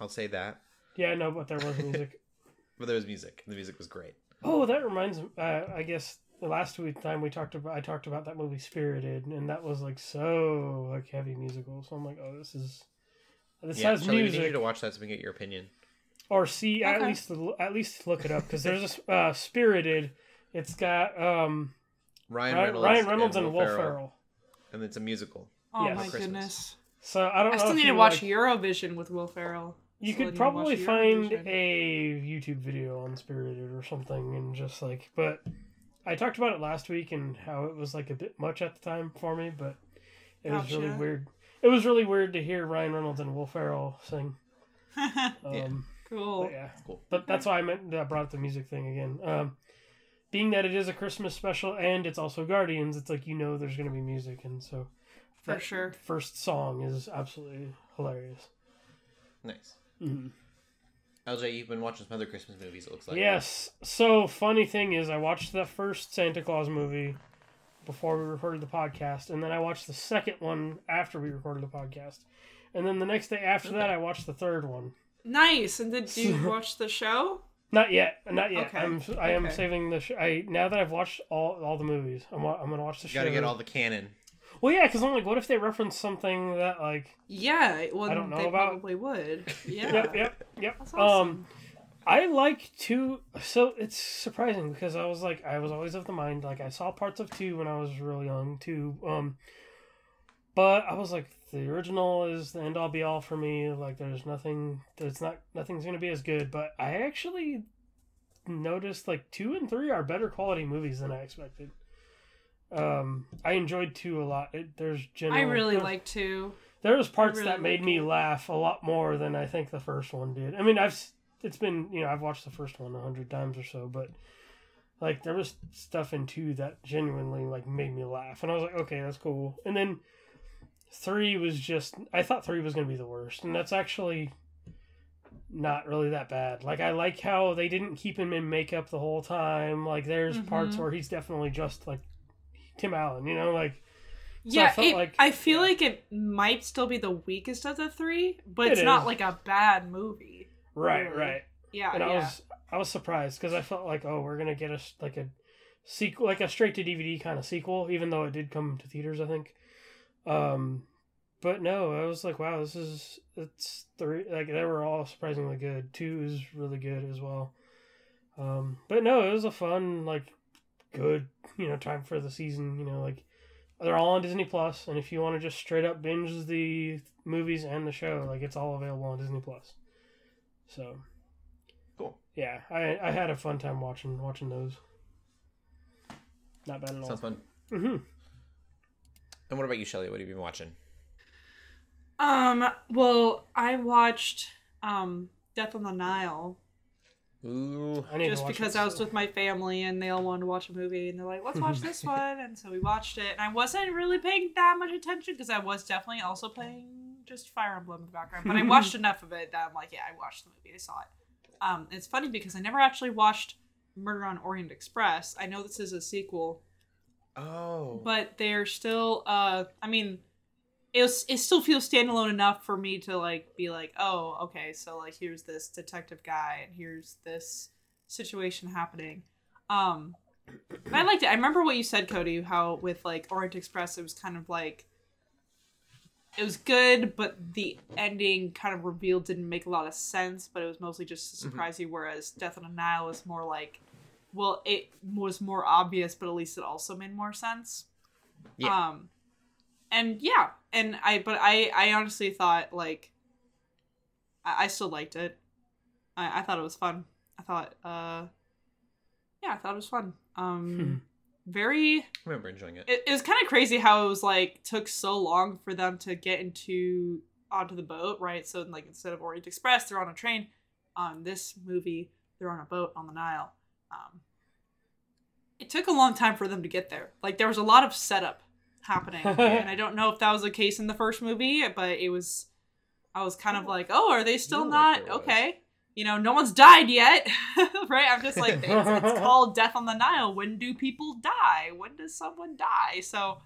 I'll say that. yeah, no, but there was music. But there was music. The music was great. oh, that reminds me. Uh, I guess the last week time we talked about, I talked about that movie Spirited, and that was like so like heavy musical. So I'm like, oh, this is this yeah, has Shelley, we need you to watch that so we can get your opinion. Or see at least at least look it up because there's a uh, Spirited. It's got um Ryan Ryan Reynolds, Ryan Reynolds and, Will Ferrell. Ferrell. and it's a musical. Oh Yes. my Christmas. goodness. So I don't I still if need to watch like- Eurovision with Will Ferrell. You So could then you probably find a YouTube video on Spirited or something, and just like, but I talked about it last week and how it was like a bit much at the time for me, but it was really weird. It was really weird to hear Ryan Reynolds and Will Ferrell sing. Um, cool. but yeah, Cool. but that's why I meant that I brought up the music thing again. Um, being that it is a Christmas special and it's also Guardians, it's like you know there's going to be music, and so For sure. first song is absolutely hilarious. Nice. Mhm. LJ, you've been watching some other Christmas movies. It looks like. Yes. So funny thing is, I watched the first Santa Claus movie before we recorded the podcast, and then I watched the second one after we recorded the podcast, and then the next day after that, I watched the third one. Nice. And did you watch the show? Not yet, not yet. Okay, I'm I am okay. saving the. Sh- I now that I've watched all all the movies, I'm I'm gonna watch the You show. gotta get all the canon. Well, yeah, because I'm like, what if they reference something that like? Yeah. Well, I don't know they about- probably would. Yeah. Yep, yep, yep. That's Um. I like two. So it's surprising because I was like, I was always of the mind like I saw parts of two when I was real young too. Um, but I was like, the original is the end all be all for me. Like, there's nothing. There's not nothing's gonna be as good. But I actually noticed like two and three are better quality movies than I expected. Um, I enjoyed two a lot. It, there's genuine I really like to. there was parts really that made me laugh a lot more than I think the first one did. I mean, I've it's been you know I've watched the first one a hundred times or so, but like there was stuff in two that genuinely like made me laugh, and I was like, okay, that's cool. And then three was just I thought three was gonna be the worst, and that's actually not really that bad. Like I like how they didn't keep him in makeup the whole time. Like there's parts Mhm. where he's definitely just like Tim Allen, you know, like. So I yeah, felt it, like- I feel yeah. like it might still be the weakest of the three, but It it's not like a bad movie. Right, Really. right. Yeah, and I was I was surprised because I felt like oh we're gonna get a like a sequel like a straight to DVD kind of sequel even though it did come to theaters I think, um, but no I was like wow this is it's three like they were all surprisingly good two is really good as well, um, but no it was a fun like good you know time for the season you know like they're all on Disney Plus and if you want to just straight up binge the movies and the show like it's all available on Disney Plus, so Cool. yeah, I I had a fun time watching watching those. Not bad at all. Sounds fun. hmm And what about you, Shelly? What have you been watching? Um. Well, I watched um Death on the Nile Ooh. I need to just watch because I was still. with my family and they all wanted to watch a movie and they're like, "Let's watch this one," and so we watched it. And I wasn't really paying that much attention because I was definitely also playing just Fire Emblem in the background. But I watched enough of it that I'm like, "Yeah, I watched the movie. I saw it." Um, it's funny because I never actually watched Murder on Orient Express. I know this is a sequel, Oh. but they're still uh i mean it, was, it still feels standalone enough for me to like be like oh okay so like here's this detective guy and here's this situation happening um i liked it i remember what you said cody how with like orient express it was kind of like it was good but the ending kind of revealed didn't make a lot of sense but it was mostly just to Mhm. surprise you whereas death on a nile was more like well it was more obvious but at least it also made more sense. Yeah. um and yeah and i but i i honestly thought like i, I still liked it. I, I thought it was fun. I thought uh yeah i thought it was fun. Um very I remember enjoying it. it, it was kind of crazy how it was like took so long for them to get into onto the boat right? So like instead of orient express they're on a train. On this movie they're on a boat on the nile um it took a long time for them to get there. Like there was a lot of setup happening and i don't know if that was the case in the first movie but it was i was kind of like oh are they still feel like not okay? You know no one's died yet right? I'm just like it's, it's called death on the nile. When do people die? When does someone die? So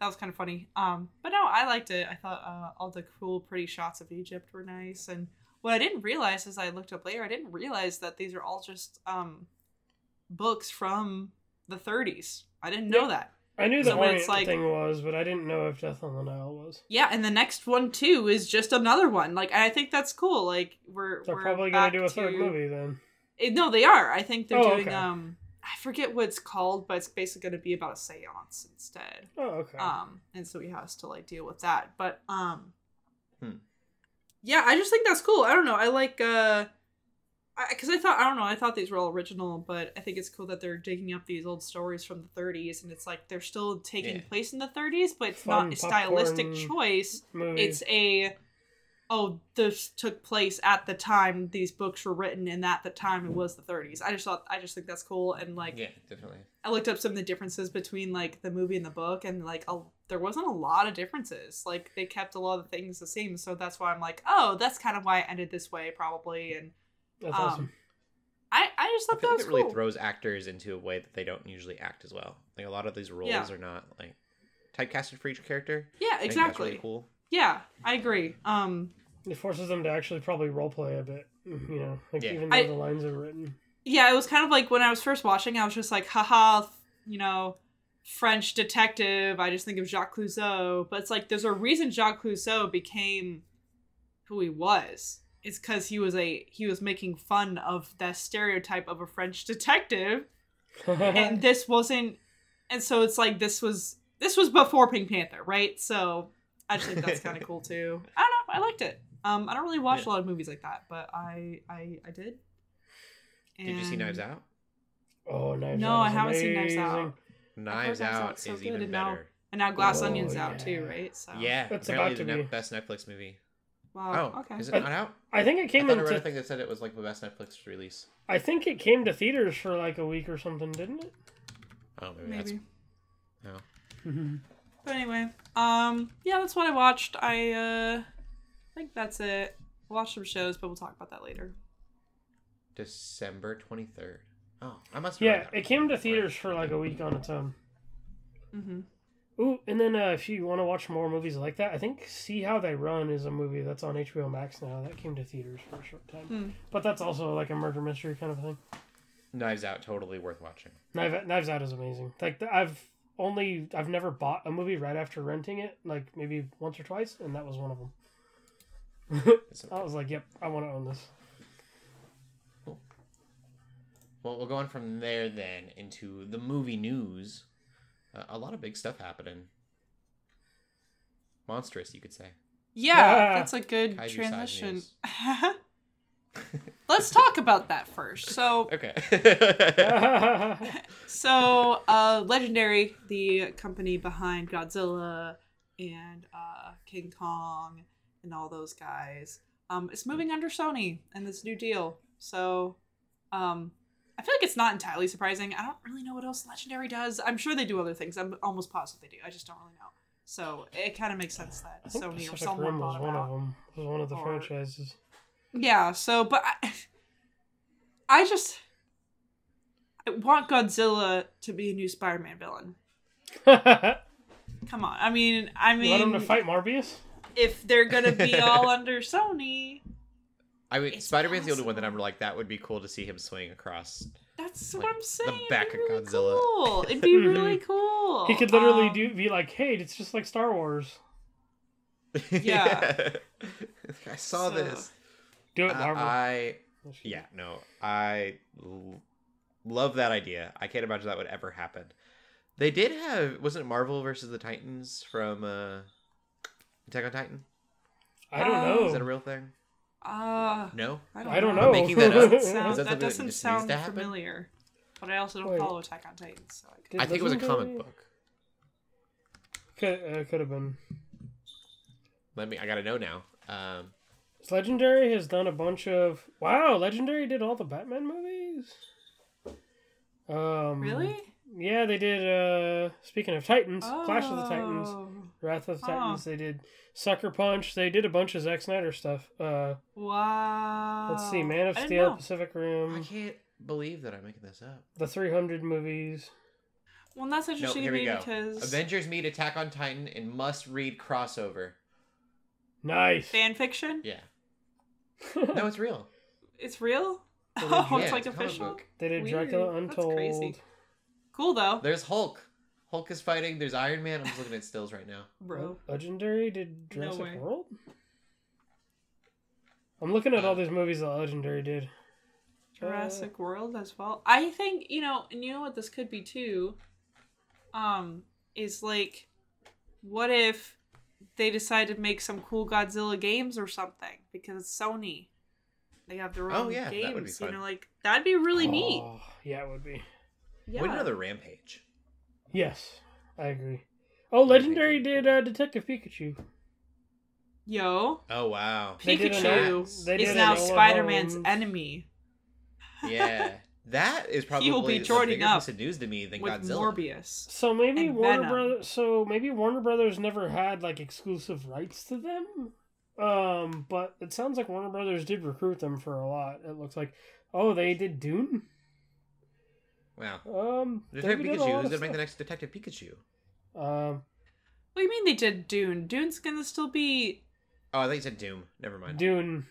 that was kind of funny. Um but no i liked it. I thought uh, all the cool pretty shots of egypt were nice. And what i didn't realize as i looked up later i didn't realize that these are all just um books from the 30s i didn't know Yeah. that I knew the So Orient it's like- thing was, but I didn't know if Death on the Nile was. yeah and the next one too is just another one like i think that's cool like we're They're we're probably gonna do a third to- movie then. It, no, they are. I think they're Oh, doing okay. um I forget what it's called, but it's basically going to be about a séance instead. Oh, okay. Um and so he has to like deal with that. But um Hmm. yeah, I just think that's cool. I don't know. I like uh because I, thought I don't know. I thought these were all original, but I think it's cool that they're digging up these old stories from the 30s, and it's like they're still taking Yeah. place in the 30s, but it's Fun not a stylistic choice. Movie. It's a oh, this took place at the time these books were written, and at the time it was the 30s. I just thought I just think that's cool, and like Yeah, definitely. I looked up some of the differences between like the movie and the book, and like a, there wasn't a lot of differences. Like they kept a lot of things the same, so that's why I'm like, oh, that's kind of why it ended this way, probably. And That's um, awesome. I I just I thought feel that was it really cool. throws actors into a way that they don't usually act as well. Like a lot of these roles Yeah. are not like typecasted for each character. yeah, I think that's exactly. really cool. Yeah, I agree. Um, It forces them to actually probably role play a bit. You know, like Yeah. even though I- the lines are written. yeah, it was kind of like when I was first watching, I was just like, haha, you know, French detective. I just think of Jacques Clouseau, but it's like there's a reason Jacques Clouseau became who he was. It's because he was a he was making fun of that stereotype of a French detective, and this wasn't. And so it's like this was this was before Pink Panther, right? So I just think that's kind of cool too. I don't know, I liked it. Um, I don't really watch Yeah. a lot of movies like that, but I I I did. Did you see Knives Out? oh, Knives No, Out I haven't seen Knives. Out. Knives Knives Out so is good, even and now- better. And now Glass Oh, Onion's out too, right? So Yeah, It's apparently about to the ne- be. best Netflix movie. Wow. Oh, okay. is it I- not out? I think it I came thought I read a thing that said it was like the best Netflix release. I think it came to theaters for like a week or something, didn't it? Oh, maybe, Maybe. that's no. But anyway, um, yeah, that's what I watched. I uh, think that's it. Watch some shows, but we'll talk about that later. December twenty third. Oh, I must. Yeah, it came to before. theaters for like a week on its own. Mm-hmm. Ooh, and then uh, if you want to watch more movies like that, I think See How They Run is a movie that's on HBO Max now. That came to theaters for a short time. Hmm. But that's also like a murder mystery kind of thing. Knives Out, totally worth watching. Knives, Knives Out is amazing. Like I've only I've never bought a movie right after renting it, like maybe once or twice, and that was one of them. It's I was like, "Yep, I want to own this." Well, we'll go on from there then into the movie news. Uh, a lot of big stuff happening. Monstrous, you could say. Yeah, Yeah. that's a good Kaiju-side transition. Let's talk about that first. So, Okay. so uh, Legendary, the company behind Godzilla and uh, King Kong and all those guys, um, is moving under Sony and this new deal. So, um, I feel like it's not entirely surprising. I don't really know what else Legendary does. I'm sure they do other things. I'm almost positive they do. I just don't really know. So it kind of makes sense that I think Sony or someone was one of them. Was one of the Or- franchises. Yeah, so but I, I just I want Godzilla to be a new Spider-Man villain. Come on, I mean, I mean, you want him to fight Morbius? if they're gonna be all under Sony, I mean, Spider Man's the only one that I'm like, that would be cool to see him swing across. that's Like, what I'm saying. the back It'd be of really Godzilla. Cool. It'd be really cool. He could literally Um, do be like, "Hey, it's just like Star Wars. Yeah. I saw So- this. Do it, Uh, Marvel." I, yeah, no, I l- love that idea. I can't imagine that would ever happen. They did have, wasn't it Marvel versus the Titans from uh, Attack on Titan? I don't Uh, know. Is that a real thing? Uh, No? I don't, I don't know. know. I'm making that That up. doesn't sound, that that doesn't just sound familiar. But I also don't Wait. follow Attack on Titan, so I. Did I think it was a comic Legendary- book. Could uh, could have been. Let me, I gotta know now. Um, Legendary has done a bunch of. Wow, Legendary did all the Batman movies. Um, Really? Yeah, they did. uh Speaking of Titans, Clash of the Titans, Oh. Wrath of the Huh. Titans. They did Sucker Punch. They did a bunch of Zack Snyder stuff. Uh Wow. Let's see, Man of Steel, Pacific Pacific I can't believe that I'm making this up. the 300 movies. Well, that's No, interesting here to we me go. because Avengers meet Attack on Titan and must read crossover. Nice. fan fiction. Yeah. No, it's real. It's real. Oh, yeah, it's like a comic official. book. they did Weird. Dracula That's Untold. crazy. Cool though, There's Hulk. Hulk is fighting. There's Iron Man. I'm just looking at stills right now. bro. Legendary did No Jurassic way. World. I'm looking at all these movies that Legendary did. Jurassic World as well. I think you know, and you know what this could be too. Um, is like, what if they decide to make some cool Godzilla games or something because it's Sony. They have their Oh, own yeah, games. You know, like that'd be really neat. Oh, yeah, it would be. Yeah. Wait another Rampage. Yes, I agree. Oh, Legendary did uh, Detective Pikachu. Yo, Oh wow. They did an Pikachu Max. They is did now an Spider-Man's Holmes. enemy Yeah. That is probably He will be a joining bigger up piece of news to me than with Godzilla. Morbius. So maybe And Warner Venom. Brothers. So maybe Warner Brothers never had like exclusive rights to them. Um, but it sounds like Warner Brothers did recruit them for a lot. It looks like. Oh, they did Dune. Wow. Um, Detective they did a Pikachu. lot Who's gonna make the next Detective Pikachu? Um, What do you mean they did Dune? Dune's gonna still be Oh, I thought you said Doom. Never mind. Dune.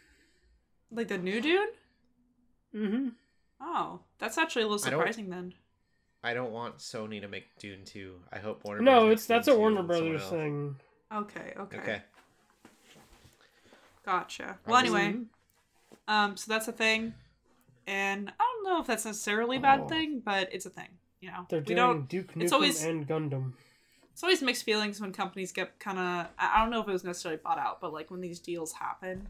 like the new Dune? Mm-hmm. Oh, that's actually a little I surprising then. I don't want Sony to make Dune 2. I hope Warner No, Brothers it's that's Dune a Warner Brothers thing. Okay, okay, Okay. gotcha. Well, anyway, um, so that's a thing, and I don't know if that's necessarily a bad Oh. thing, but it's a thing. You know, They're we doing don't. Duke Nukem it's always- and Gundam. It's always mixed feelings when companies get kind of. I I don't know if it was necessarily bought out, but like when these deals happen.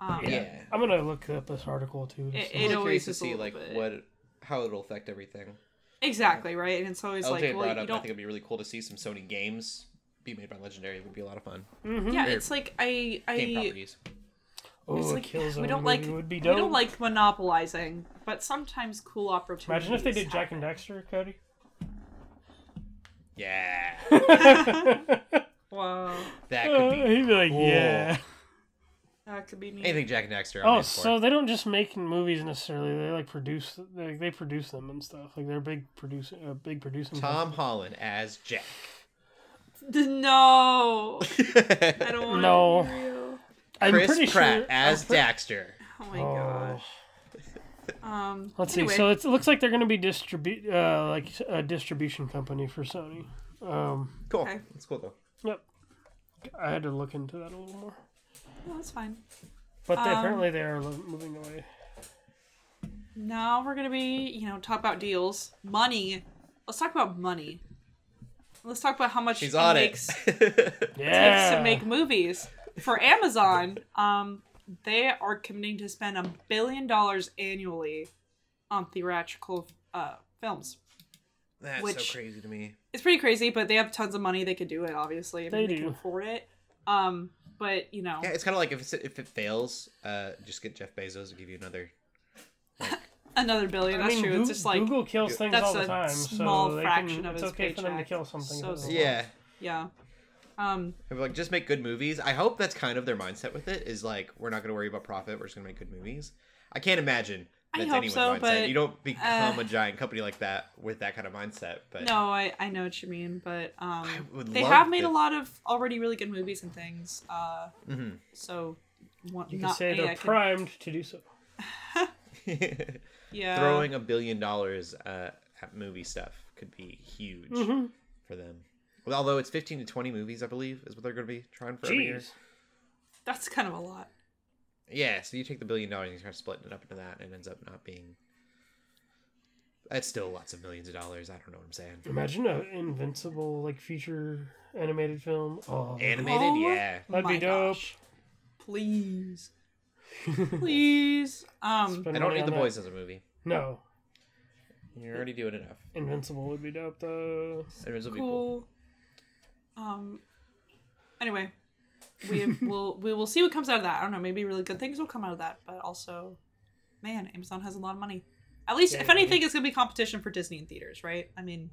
Um, Yeah. Yeah. I'm gonna look up this article too. to It- see. I'm it always curious to see like bit- what how it'll affect everything. Exactly right, and it's always LJ like, well, you up. I don't. think it'd be really cool to see some Sony games be made by Legendary. It would be a lot of fun. Mhm. Yeah, Or it's like I Game I properties. Oh, it's a like Killzone we don't movie like would be we don't like monopolizing, but sometimes cool opportunities. Imagine if they did Jak and. Daxter, Cody. Yeah. Wow, That could be. He'd be like, cool. yeah. that could be neat. Anything Jak and Daxter. I'm Oh, so they don't just make movies necessarily. They like produce. They, they produce them and stuff. Like they're big producing. Uh, big producing. Tom Holland as Jak. No, I don't want No. To be real. I'm Chris pretty Pratt sure as I'm pre- Daxter. Oh my Oh. gosh. Um, Let's anyway, see. So it's, it looks like they're going to be distribute uh, like a distribution company for Sony. Um, Cool. Okay. That's cool though. yep. I had to look into that a little more, no, that's fine. but they, Um, apparently they are moving away. Now we're gonna be, you know, talk about deals, money. Let's talk about money. Let's talk about how much She's it on makes it. Yeah. takes to make movies. For Amazon, um, they are committing to spend a billion dollars annually on theatrical uh, films. That's Which- so crazy to me. It's pretty crazy, but they have tons of money. They could do it, obviously. I mean, They they, do. can afford it. Um, but you know, Yeah, it's kind of like if it's, if it fails, uh, just get Jeff Bezos to give you another. another billion. I That's mean, true. Goo- It's just like Google kills things all the a time, small so they fraction can, of it's his okay for them to kill something. So if they small. want. Yeah. yeah. Um, If, like just make good movies. I hope that's kind of their mindset with it. Is like we're not going to worry about profit. We're just going to make good movies. I can't imagine I that's hope anyone's so, mindset. but, you don't become uh, a giant company like that with that kind of mindset. But no, I I know what you mean, but um, I would they love have made to- a lot of already really good movies and things. Uh, Mhm. so one, You can not say a, they're I could- primed to do so. yeah. Throwing a billion dollars uh, at movie stuff could be huge Mhm. for them. Well, although it's 15 to 20 movies, I believe, is what they're going to be trying for every year. Jeez. That's kind of a lot. Yeah, so you take the billion dollars and you start splitting it up into that, and it ends up not being. It's still lots of millions of dollars. I don't know what I'm saying. Imagine an invincible like feature animated film. Oh, Animated, Oh, yeah. That'd be dope. gosh. Please, please. Um, Spend I don't need on the that. boys as a movie. No, You're already doing enough. Invincible would be dope though. Anyways, It would be cool. Cool. Um. Anyway, we will we will see what comes out of that. I don't know. Maybe really good things will come out of that, but also, man, Amazon has a lot of money. At least, if Yeah. anything, it's gonna be competition for Disney in theaters, right? I mean,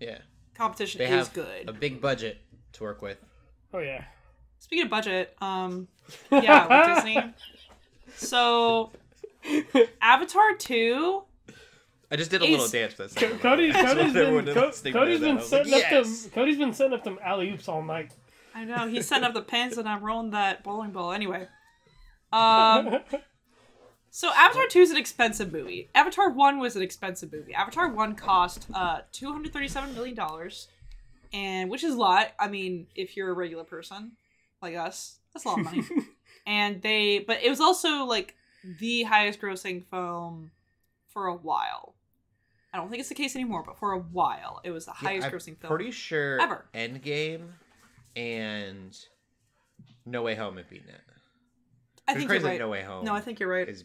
Yeah, competition they is have good. a big budget to work with. Oh yeah. Speaking of budget, um, yeah, with Disney. So, Avatar two. I just did a little dance for that. Second. Cody's, I just Cody's been Co- listening Cody's been I like, up yes! them. Cody's been setting up them alley oops all night. I know he's setting up the pins and I'm rolling that bowling ball. Anyway, um, so Avatar two is an expensive movie. Avatar one was an expensive movie. Avatar one cost uh two hundred thirty seven million dollars, and which is a lot. I mean, if you're a regular person like us, that's a lot of money. and they, but it was also like the highest grossing film for a while. I don't think it's the case anymore, but for a while, it was the Yeah, highest I'm grossing film. Pretty sure Ever. Endgame and No Way Home have beaten it. I think crazy you're right. No Way Home No, I think you're right. is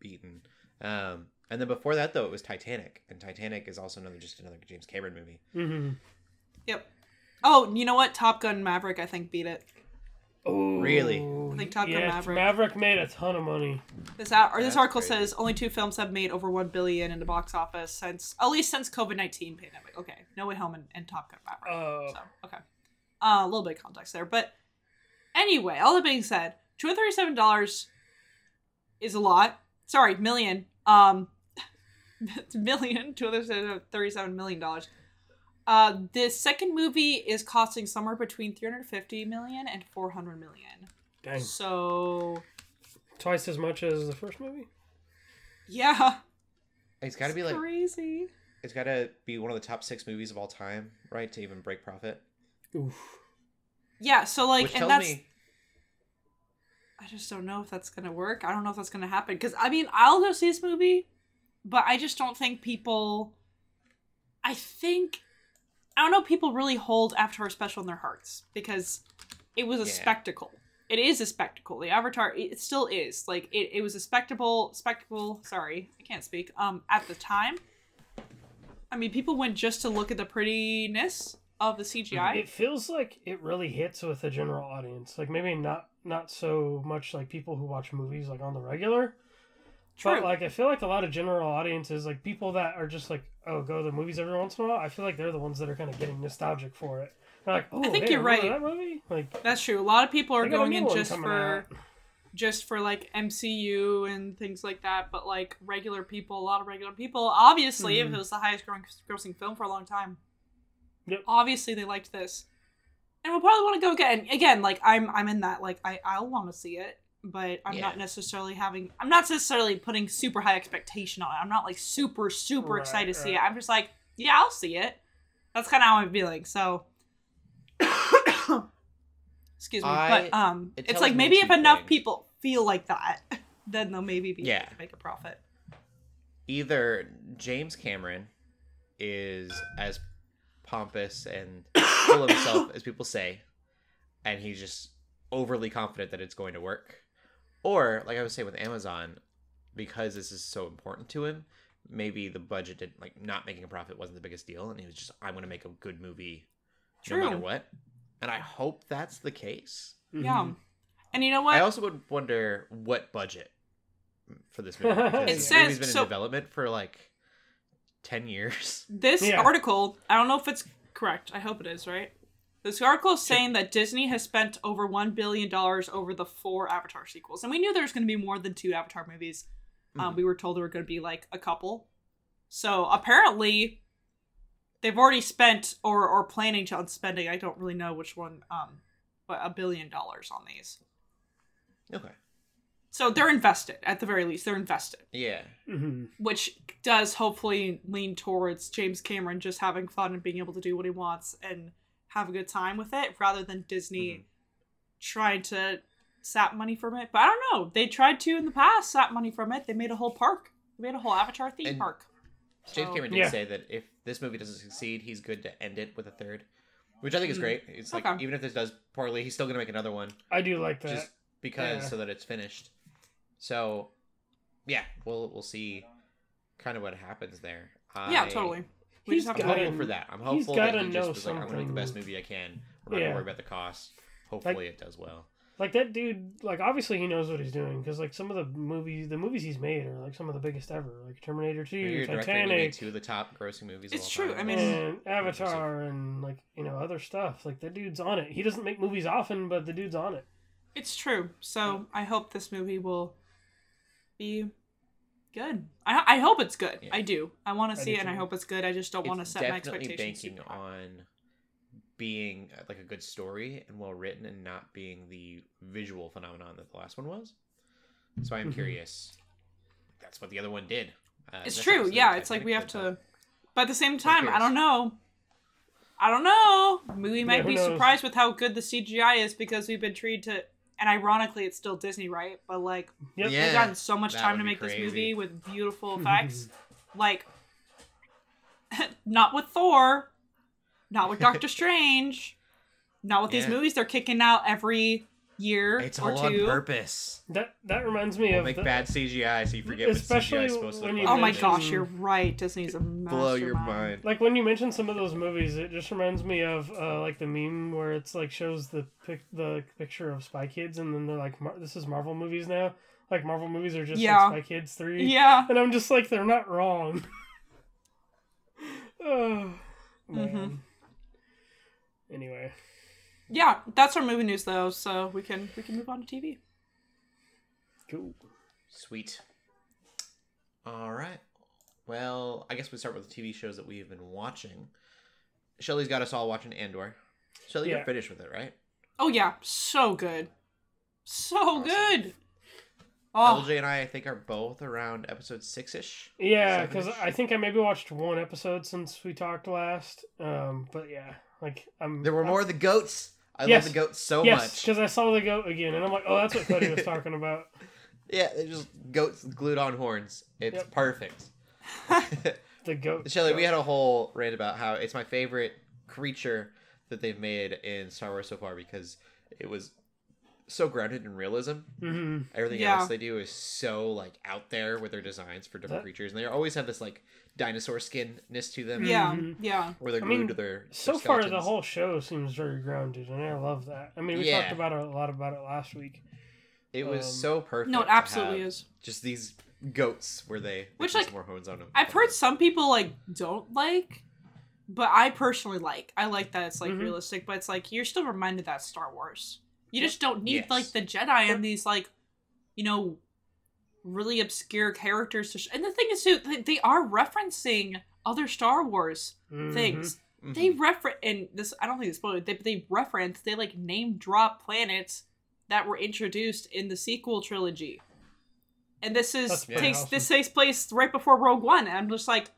beaten. Um, and then before that, though, it was Titanic, and Titanic is also another just another James Cameron movie. Mm-hmm. Yep. Oh, you know what? Top Gun Maverick, I think, beat it. Oh, Really? I think Top Gun yeah, Maverick. Maverick made a ton of money. This out or this That's article crazy. says only two films have made over one billion in the box office since at least since COVID nineteen pandemic. Okay, No Way Home and, and Top Gun Maverick. Oh. So okay, uh, a little bit of context there, but anyway, all that being said, two hundred thirty-seven dollars is a lot. Sorry, million. Um, million. Two hundred thirty-seven million dollars. Uh, the second movie is costing somewhere between 350 million and 400 million. Dang, So, twice as much as the first movie. yeah. It's got to It's be like crazy. it's got to be one of the top six movies of all time, right? To even break profit, Oof. Yeah, so like, which and tells that's me I just don't know if that's gonna work. I don't know if that's gonna happen because I mean I'll go see this movie, but I just don't think people. I think I don't know. if People really hold Avatar special in their hearts because it was a Yeah. spectacle. It is a spectacle. The Avatar, it still is. Like it, it was a spectacle. Spectacle. Sorry, I can't speak. Um, at the time, I mean, people went just to look at the prettiness of the CGI. It feels like it really hits with the general audience. Like maybe not not so much like people who watch movies like on the regular. True. But like I feel like a lot of general audiences, like people that are just like, oh, go to the movies every once in a while. I feel like they're the ones that are kind of getting nostalgic for it. They're like, oh, I think hey, you're right. That movie, like, That's true. A lot of people are they got a going in just for out. just for like MCU and things like that, but like regular people, a lot of regular people, obviously, if Mhm. it was the highest growing, grossing film for a long time, Yep. obviously they liked this, and we'll probably want to go again. Again, like I'm, I'm in that. Like I, I'll want to see it, but I'm not necessarily having, I'm not necessarily putting super high expectation on it. I'm not like super, super Right, excited to see it. I'm just like, yeah, I'll see it. That's kind of how I'm feeling. So. Excuse me, I- but um, it it's like maybe two if enough things. people feel like that, then they'll maybe be Yeah. able to make a profit. either James Cameron is as pompous and full of himself as people say, and he's just overly confident that it's going to work, or like I was saying with Amazon, because this is so important to him, maybe the budget didn't like not making a profit wasn't the biggest deal, and he was just I'm going to make a good movie, True. no matter what, and I hope that's the case. Yeah, Mhm. and you know what? I also would wonder what budget for this movie. It says- movie's been so- in development for like ten years. this Yeah. article, I don't know if it's correct. I hope it is right. This article is saying that Disney has spent over one billion dollars over the four Avatar sequels, and we knew there was going to be more than two Avatar movies. Um, Mhm. we were told there were going to be like a couple. So apparently, they've already spent or or planning on spending. I don't really know which one. Um, but a billion dollars on these. Okay. So they're invested at the very least. They're invested, Yeah. Mhm. which does hopefully lean towards James Cameron just having fun and being able to do what he wants and have a good time with it, rather than Disney Mhm. trying to sap money from it. But I don't know. They tried to in the past sap money from it. They made a whole park. They made a whole Avatar theme And park. James So- Cameron did Yeah. say that if this movie doesn't succeed, he's good to end it with a third, which I think is Mm. great. It's like Okay. even if this does poorly, he's still gonna make another one I do like that. just because Yeah. so that it's finished. So, yeah, we'll we'll see kind of what happens there. yeah, I- totally. We He's just have I'm to gotta- wait. for that. I'm he's hopeful that gotta he know just was like, I'm gonna make the best movie I can. We're not Yeah. gonna worry about the cost. Hopefully, it does well. Like that dude, like obviously he knows what he's doing because like some of the movies, the movies he's made are like some of the biggest ever, like Terminator Two, You're directly gonna Titanic, two of the top grossing movies. It's of all true, time. I mean- and Avatar, and like you know other stuff. Like that dude's on it. He doesn't make movies often, but the dude's on it. It's true. So I hope this movie will be good. I, I hope it's good. Yeah. I do. I want to see it, and I hope it's good. I just don't want to set my definitely expectations. banking super high. on being like a good story and well written and not being the visual phenomenon that the last one was. So I'm Mhm. curious. That's what the other one did. Uh, It's true. Yeah, it's like we have to. But at the same time, I don't know. I don't know. We might who be knows? surprised with how good the CGI is because we've been treated to. And ironically, it's still Disney, right? But like, Yep. Yeah. they've gotten so much time to be make this movie with beautiful effects. like, not with Thor, not with Doctor Strange, Not with these movies. They're kicking out every year It's or all on two. purpose. That that reminds me We'll of make the- bad CGI so you forget what Especially CGI is supposed to when look you like. Oh my gosh, you're right. Disney's a Blow your mind. like when you mention some of those movies, it just reminds me of uh, like the meme where it's like shows the pic- the picture of Spy Kids, and then they're like, Mar- "This is Marvel movies now." Like Marvel movies are just Yeah. like Spy Kids three, Yeah. and I'm just like, they're not wrong. oh man. Mhm. Anyway, Yeah, that's our movie news though, so we can we can move on to TV. cool. Sweet. All right. Well, I guess we start with the TV shows that we've been watching. Shelly's got us all watching Andor. Shelly, Yeah. you're finished with it, right? Oh yeah, so good. So Awesome. good. Oh, LJ and I, I think, are both around episode six ish. Yeah, because I think I maybe watched one episode since we talked last. Um, but yeah, like I'm. There were I'm- more of the goats. I Yes. love the goats so yes, much. because I saw the goat again, and I'm like, oh, that's what Cody was talking about. Yeah, they're just goats glued on horns. It's Yep. perfect. The goat. Shelly, we had a whole rant about how it's my favorite creature that they've made in Star Wars so far because it was so grounded in realism. Mhm. Everything Yeah. else they do is so like out there with their designs for different That- creatures, and they always have this like dinosaur skinness to them. yeah, Mhm. yeah. where they're I glued mean, to their. So their far, the whole show seems very grounded, and I love that. I mean, we Yeah. talked about it, a lot about it last week. It was um, so perfect. No, it absolutely is. Just these goats where they, they Which, like, more horns on them. I've heard some people like don't like, but I personally like. I like that it's like Mhm. realistic, but it's like you're still reminded that Star Wars. You just don't need Yes. like the Jedi and these like, you know, really obscure characters to. Sh- and the thing is, too, they, they are referencing other Star Wars Mhm. things. Mhm. They reference and this. I don't think it's spoiled. They they reference. They like name drop planets that were introduced in the sequel trilogy. And this is takes awesome. this takes place right before Rogue One, and I'm just like,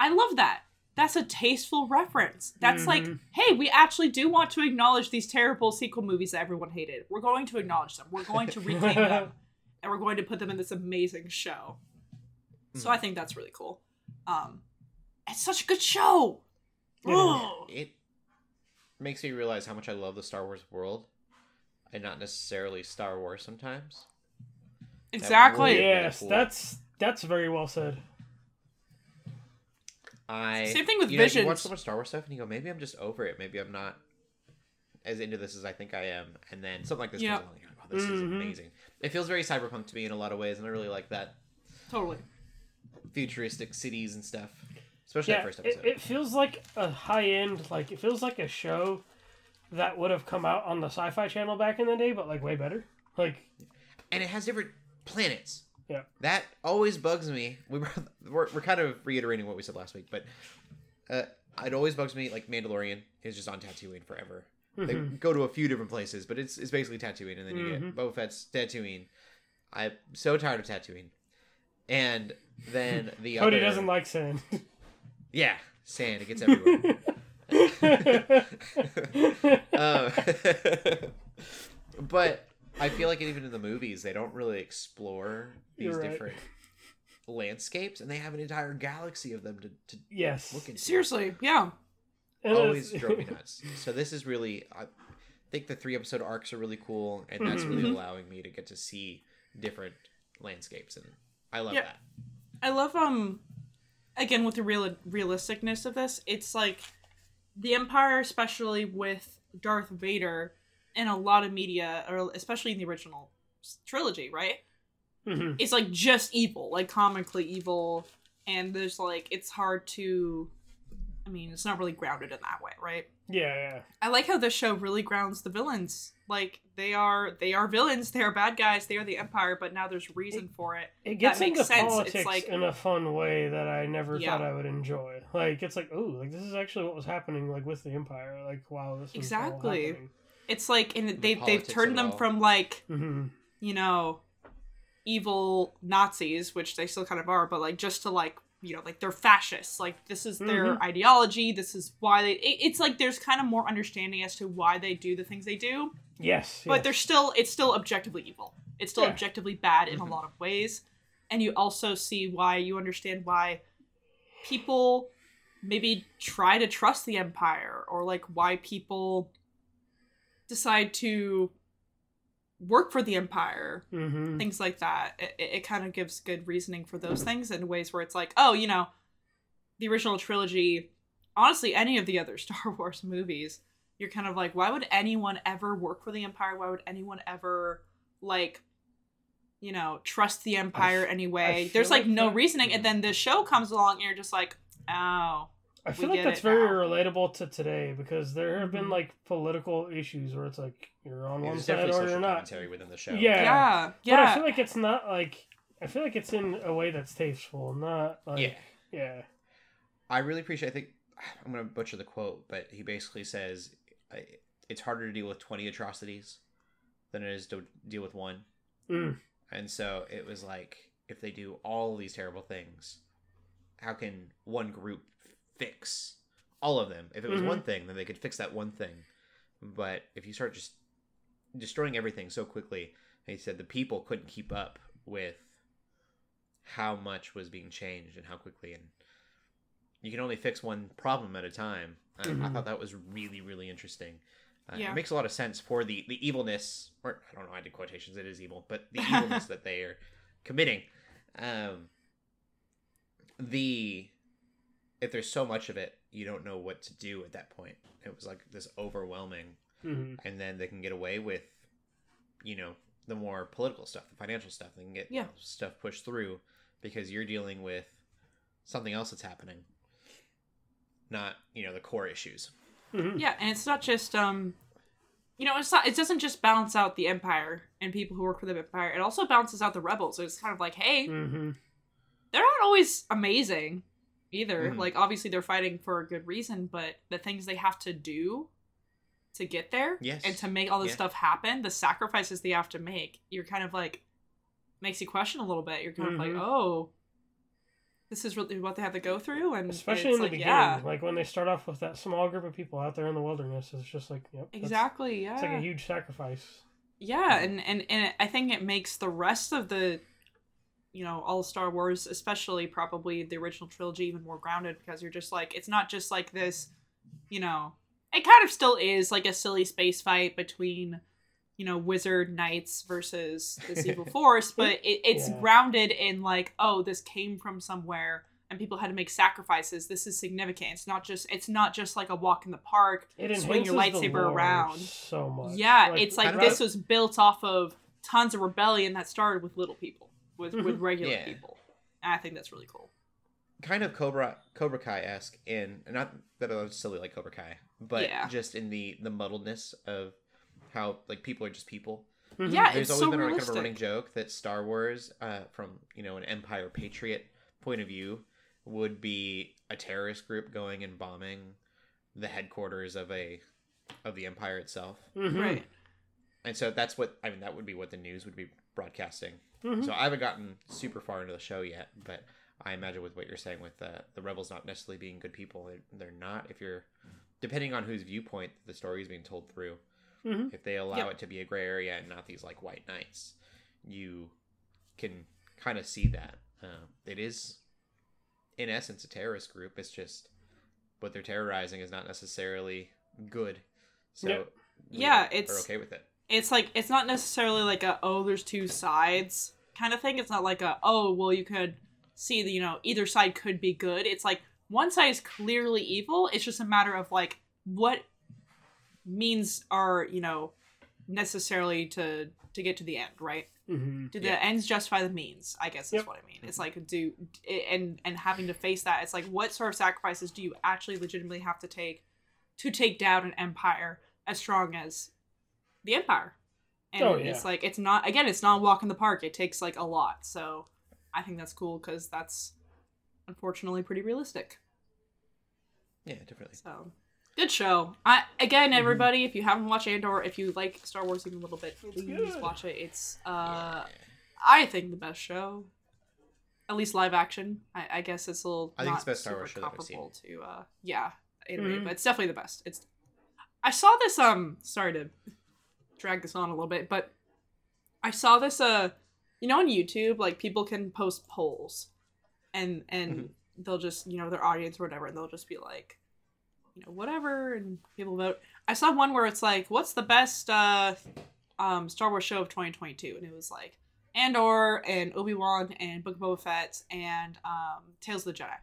I love that. That's a tasteful reference. That's like, Mhm. hey, we actually do want to acknowledge these terrible sequel movies that everyone hated. We're going to acknowledge them. We're going to reclaim them, and we're going to put them in this amazing show. So Mhm. I think that's really cool. Um, it's such a good show. It is. Ugh. it makes me realize how much I love the Star Wars world, and not necessarily Star Wars sometimes. Exactly. really- yes, that's that's very well said. I Same thing with you know, you watch so much Star Wars stuff, and you go, maybe I'm just over it. Maybe I'm not as into this as I think I am. And then something like this Yeah. comes along, and you're like, oh, this is Mhm. amazing. It feels very cyberpunk to me in a lot of ways, and I really like that Totally. futuristic cities and stuff, especially Yeah, that first it, episode. it feels like a high end, like it feels like a show that would have come out on the Sci-Fi Channel back in the day, but like way better. Like, and it has different planets. Yeah. That always bugs me. We were, we're, we're kind of reiterating what we said last week, but uh, it always bugs me. Like Mandalorian is just on Tatooine forever. They mhm. go to a few different places, but it's it's basically Tatooine, and then you Mhm. get Boba Fett's Tatooine. I'm so tired of Tatooine. And then the Cody other, doesn't like sand. yeah, sand. It gets everywhere. uh, but I feel like even in the movies, they don't really explore these right. different landscapes, and they have an entire galaxy of them to, to yes, look into. Seriously, yeah. And always it's- drove me nuts. So this is really, I think the three episode arcs are really cool, and that's really Mhm. allowing me to get to see different landscapes, and I love Yeah. that. I love um again with the real realisticness of this. It's like the Empire, especially with Darth Vader, in a lot of media, or especially in the original trilogy, right? Mhm. It's like just evil, like comically evil, and there's like it's hard to. I mean, it's not really grounded in that way, right? Yeah, yeah. I like how this show really grounds the villains. Like they are they are villains, they are bad guys, they are the Empire, but now there's reason for it. It gets makes into sense. It's politics like- in a fun way that I never Yeah. thought I would enjoy. Like it's like, oh, like this is actually what was happening, like with the Empire. Like, wow, this is Exactly. It's like and they've they've turned them all. from like hmm you know evil Nazis, which they still kind of are, but like just to like you know like they're fascists. Like this is their Mhm. ideology. This is why they. It, it's like there's kind of more understanding as to why they do the things they do. Yes, but yes. they're still it's still objectively evil it's still Yeah. objectively bad in Mhm. a lot of ways and you also see why you understand why people maybe try to trust the empire or like why people decide to work for the empire Mm-hmm. things like that it, it kind of gives good reasoning for those things in ways where it's like oh you know the original trilogy honestly any of the other star wars movies you're kind of like why would anyone ever work for the empire? Why would anyone ever like you know trust the empire f- anyway? there's like, like no that- reasoning. And then the show comes along and you're just like oh I feel like that's very now. relatable to today because there have been Mhm. like political issues where it's like you're on one side or you're not. commentary within the show. Yeah. yeah But I feel like it's not like I feel like it's in a way that's tasteful, not like yeah. yeah. I really appreciate. I think I'm gonna butcher the quote, but he basically says it's harder to deal with 20 atrocities than it is to deal with one. Mm. And so it was like, if they do all these terrible things, how can one group fix all of them? If it was Mhm. one thing, then they could fix that one thing. But if you start just destroying everything so quickly, he said the people couldn't keep up with how much was being changed and how quickly. And you can only fix one problem at a time. And I Mhm. thought that was really, really interesting. Uh, Yeah. It makes a lot of sense for the the evilness, or I don't know, I did quotations. It is evil, but the evilness that they are committing. Um, the if there's so much of it, you don't know what to do at that point. It was like this overwhelming, hmm and then they can get away with, you know, the more political stuff, the financial stuff. They can get Yeah. stuff pushed through because you're dealing with something else that's happening, not you know the core issues. hmm Yeah, and it's not just um you know, it's not it doesn't just balance out the empire and people who work for the empire. It also balances out the rebels. So It's kind of like, hey, hmm they're not always amazing either. Mhm. Like obviously they're fighting for a good reason, but the things they have to do to get there Yes. and to make all this Yeah. stuff happen, the sacrifices they have to make, you're kind of like makes you question a little bit. You're kind of like, Mhm. oh, this is really what they have to go through, and Especially it's in the like, beginning, yeah, like when they start off with that small group of people out there in the wilderness, it's just like yep, exactly, yeah. It's like a huge sacrifice. Yeah, and and and I think it makes the rest of the, you know, all Star Wars, especially probably the original trilogy, even more grounded because you're just like it's not just like this, you know, it kind of still is like a silly space fight between, you know, wizard knights versus this evil force, but it, it's Yeah. grounded in like, oh, this came from somewhere. And people had to make sacrifices. This is significant. It's not just. It's not just like a walk in the park. It Swing your lightsaber around. so much. Yeah, it's like this was built off of tons of rebellion that started with little people, with with Mhm. regular Yeah. people. And I think that's really cool. kind of Cobra Cobra Kai esque in and not that I was silly like Cobra Kai, but Yeah. just in the the muddledness of how like people are just people. Mhm. Yeah, There's it's always so been a, kind of a running joke that Star Wars, uh, from you know an Empire Patriot point of view, would be a terrorist group going and bombing the headquarters of a of the Empire itself. Mhm. Right. And so that's what I mean. That would be what the news would be broadcasting. Mhm. So I haven't gotten super far into the show yet, but I imagine with what you're saying with uh, the rebels not necessarily being good people, they're, they're not. If you're depending on whose viewpoint the story is being told through, Mhm. if they allow Yep. it to be a gray area and not these like white knights, you can kind of see that uh, it is, in essence, a terrorist group. It's just what they're terrorizing is not necessarily good. So Yep. Yeah, it's- okay with it. It's like it's not necessarily like a oh there's two sides kind of thing. It's not like a oh well you could see the you know either side could be good. It's like one side is clearly evil. It's just a matter of like what means are you know necessarily to to get to the end, right? Mhm. do the Yeah. ends justify the means i guess is Yep. what i mean it's like do and and having to face that it's like what sort of sacrifices do you actually legitimately have to take to take down an empire as strong as the empire and Oh, it's like it's not again it's not a walk in the park it takes like a lot so i think that's cool because that's unfortunately pretty realistic Yeah, definitely. so good show. I again, Mhm. everybody, if you haven't watched Andor, if you like Star Wars even a little bit, It's please good. watch it. It's uh, Yeah. I think the best show, at least live action. I, I guess it's a little. I think it's the best Star super Wars show that I've seen. To uh, yeah, anyway, Mhm. but it's definitely the best. It's. I saw this. Um, sorry to drag this on a little bit, but I saw this. Uh, you know, on YouTube, like people can post polls, and and Mhm. they'll just you know their audience or whatever, and they'll just be like, you know whatever, and people vote. I saw one where it's like, what's the best uh, um, Star Wars show of 2022, and it was like Andor and Obi Wan and Book of Boba Fett and um, Tales of the Jedi.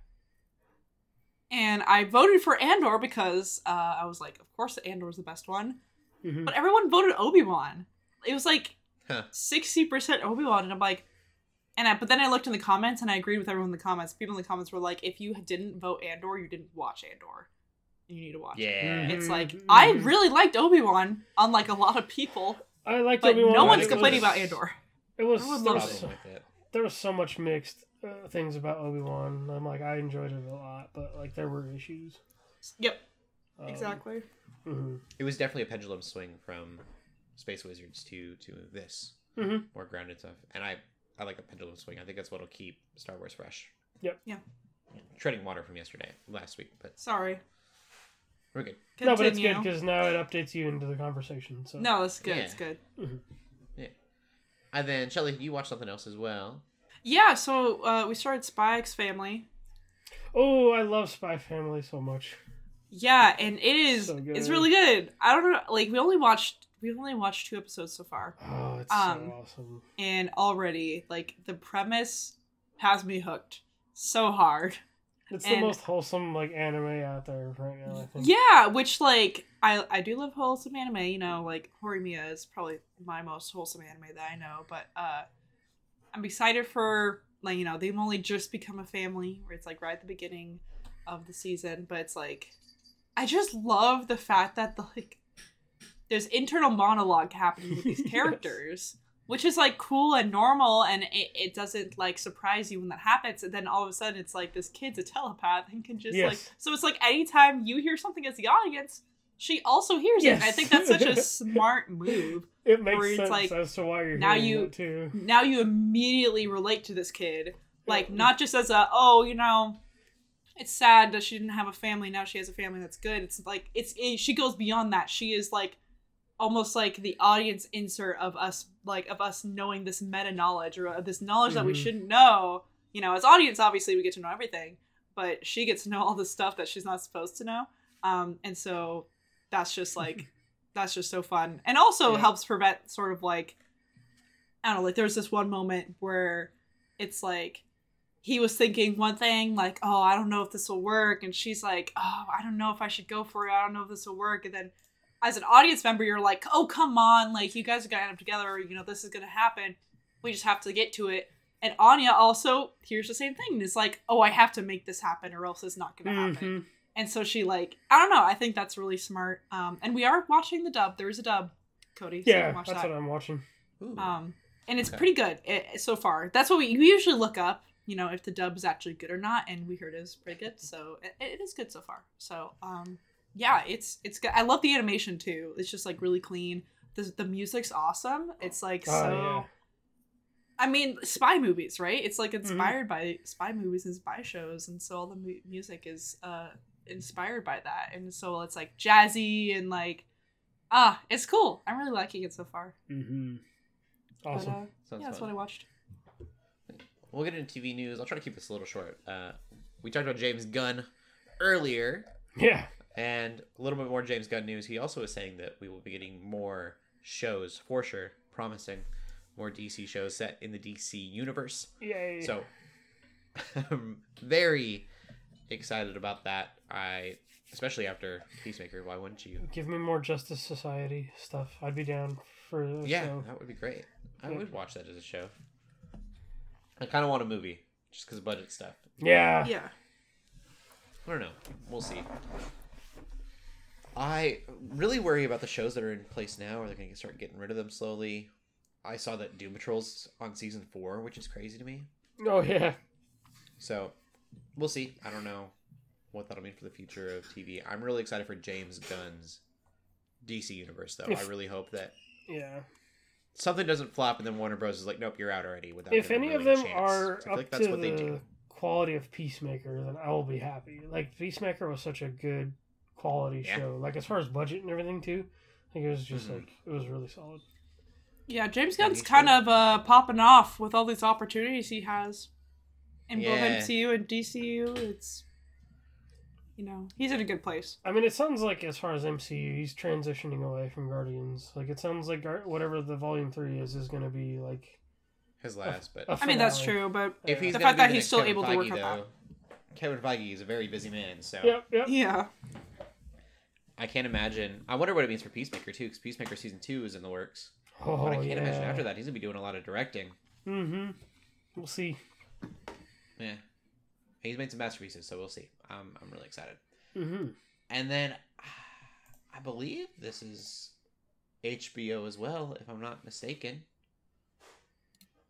And I voted for Andor because uh, I was like, of course, Andor is the best one. Mhm. But everyone voted Obi Wan. It was like Huh. sixty percent Obi Wan, and I'm like, and I, but then I looked in the comments and I agreed with everyone in the comments. People in the comments were like, if you didn't vote Andor, you didn't watch Andor. You need to watch. Yeah. Mhm. It's like Mhm. I really liked Obi Wan, unlike a lot of people, I liked Obi-Wan, no one's complaining was- about Andor. It was Everyone there was, Problem with there was so much mixed uh, things about Obi Wan. I'm like I enjoyed it a lot, but like there were issues. Yep, Um, exactly. mhm. It was definitely a pendulum swing from Space Wizards to to this Mhm. more grounded stuff, and I I like a pendulum swing. I think that's what'll keep Star Wars fresh. Yep. Yeah. Treading water from yesterday, last week, but Sorry. we're good. No, but it's good because now it updates you into the conversation. So No, it's good. Yeah. It's good. Yeah. And then Shelly, you watched something else as well. Yeah, so uh, we started Spy X Family. Oh, I love Spy Family so much. Yeah, and it is So it's really good. I don't know like we only watched we've only watched two episodes so far. Oh, it's Um, so awesome. And already, like the premise has me hooked so hard. It's the most wholesome like anime out there right now. I think. Yeah, which like I I do love wholesome anime, you know, like Horimiya is probably my most wholesome anime that I know, but uh I'm excited for like, you know, they've only just become a family where it's like right at the beginning of the season, but it's like I just love the fact that the like there's internal monologue happening with these Yes. characters. Which is like cool and normal, and it, it doesn't like surprise you when that happens. And then all of a sudden, it's like this kid's a telepath and can just like. So it's like anytime you hear something as the audience, she also hears it. And I think that's such a smart move. It makes sense like, as to why you're now you- it too. Now you immediately relate to this kid, like not just as a oh, you know, it's sad that she didn't have a family. Now she has a family that's good. It's like it's it, she goes beyond that. She is like almost like the audience insert of us like of us knowing this meta knowledge or uh, this knowledge that we Mhm. shouldn't know you know as audience obviously we get to know everything but she gets to know all the stuff that she's not supposed to know um and so that's just like that's just so fun and also Yeah. helps prevent sort of like i don't know like there's this one moment where it's like he was thinking one thing like oh i don't know if this will work and she's like oh i don't know if i should go for it i don't know if this will work and then as an audience member you're like oh come on like you guys are gonna end up together you know this is gonna happen we just have to get to it and anya also hears the same thing and is like oh i have to make this happen or else it's not gonna happen Mhm. and so she like i don't know i think that's really smart um and we are watching the dub there is a dub cody so you Yeah, can watch that's that what I'm watching. Ooh. um, and it's Okay. pretty good it, so far. That's what we, we usually look up, you know, if the dub is actually good or not. And we heard it was pretty good, so it, it is good so far. So, um, yeah, it's it's good. I love the animation too. It's just like really clean. The the music's awesome. It's like Oh, so. yeah. I mean, spy movies, right? It's like Mm-hmm. inspired by spy movies and spy shows, and so all the mu- music is uh inspired by that. And so it's like jazzy and like ah, it's cool. I'm really liking it so far. Mm-hmm. But, Awesome. uh, Sounds yeah, that's fun. what I watched. We'll get into TV news. I'll try to keep this a little short. Uh, we talked about James Gunn earlier, yeah. and a little bit more James Gunn news. He also was saying that we will be getting more shows for sure, promising more DC shows set in the DC universe. Yay. So, I'm very excited about that. I, especially after Peacemaker. Why wouldn't you? Give me more Justice Society stuff. I'd be down for a Yeah, show. that would be great. I Yeah. would watch that as a show. I kind of want a movie just because of budget stuff. Yeah. Yeah. I don't know. We'll see. I really worry about the shows that are in place now. Are they going to start getting rid of them slowly? I saw that Doom Patrol's on season four, which is crazy to me. Oh yeah. So we'll see. I don't know what that'll mean for the future of TV. I'm really excited for James Gunn's DC universe, though. I really hope that Yeah. Something doesn't flop and then Warner Bros. is like, nope, you're out already. Without if any of them are I up like that's to what they the do. quality of Peacemaker, then I will be happy. Like Peacemaker was such a good quality Yeah. show. Like as far as budget and everything too, I think it was just Mhm. like it was really solid. Yeah, James Gunn's kind good. of uh, popping off with all these opportunities he has in Yeah. both MCU and DCU. It's you know, he's in a good place. I mean, it sounds like as far as MCU, he's transitioning away from Guardians. Like it sounds like Gar- whatever the Volume Three is is going to be like. His last, but a I mean, that's true, but if he's The fact that the he's still Kevin able to Feige, work on though, Kevin Feige is a very busy man, so Yep, yep. yeah. I can't imagine. I wonder what it means for Peacemaker too, because Peacemaker season two is in the works. Oh, But I can't yeah. imagine after that he's gonna be doing a lot of directing. Mm-hmm. We'll see. Yeah, he's made some masterpieces, so we'll see. I'm I'm really excited. Mm-hmm. And then I believe this is HBO as well, if I'm not mistaken.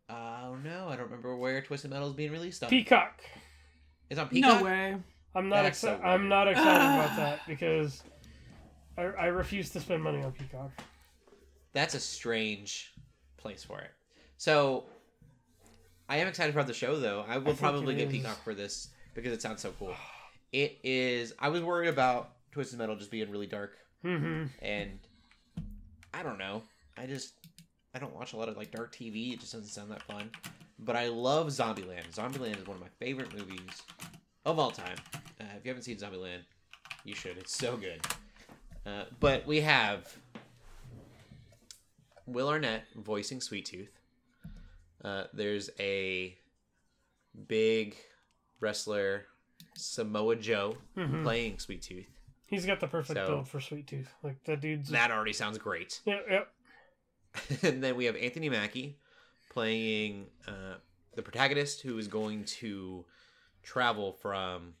Oh no, I don't remember where Twisted Metal is being released on. Peacock. It's on Peacock. No way. I'm not so excited. I'm not excited about that because I, I refuse to spend money on Peacock. That's a strange place for it. So I am excited about the show though. I will think probably get is. Peacock for this because it sounds so cool. It is I was worried about Twisted Metal just being really dark Mm-hmm. and I don't know. I just I don't watch a lot of like dark TV. It just doesn't sound that fun. But I love Zombieland. Zombieland is one of my favorite movies of all time. Uh, if you haven't seen Zombieland, you should. It's so good. Uh, but we have Will Arnett voicing Sweet Tooth. Uh, there's a big wrestler Samoa Joe Mhm. playing Sweet Tooth. He's got the perfect So- build for Sweet Tooth. Like that dude's. That already sounds great. Yep, yep. and then we have Anthony Mackie playing uh, the protagonist who is going to travel from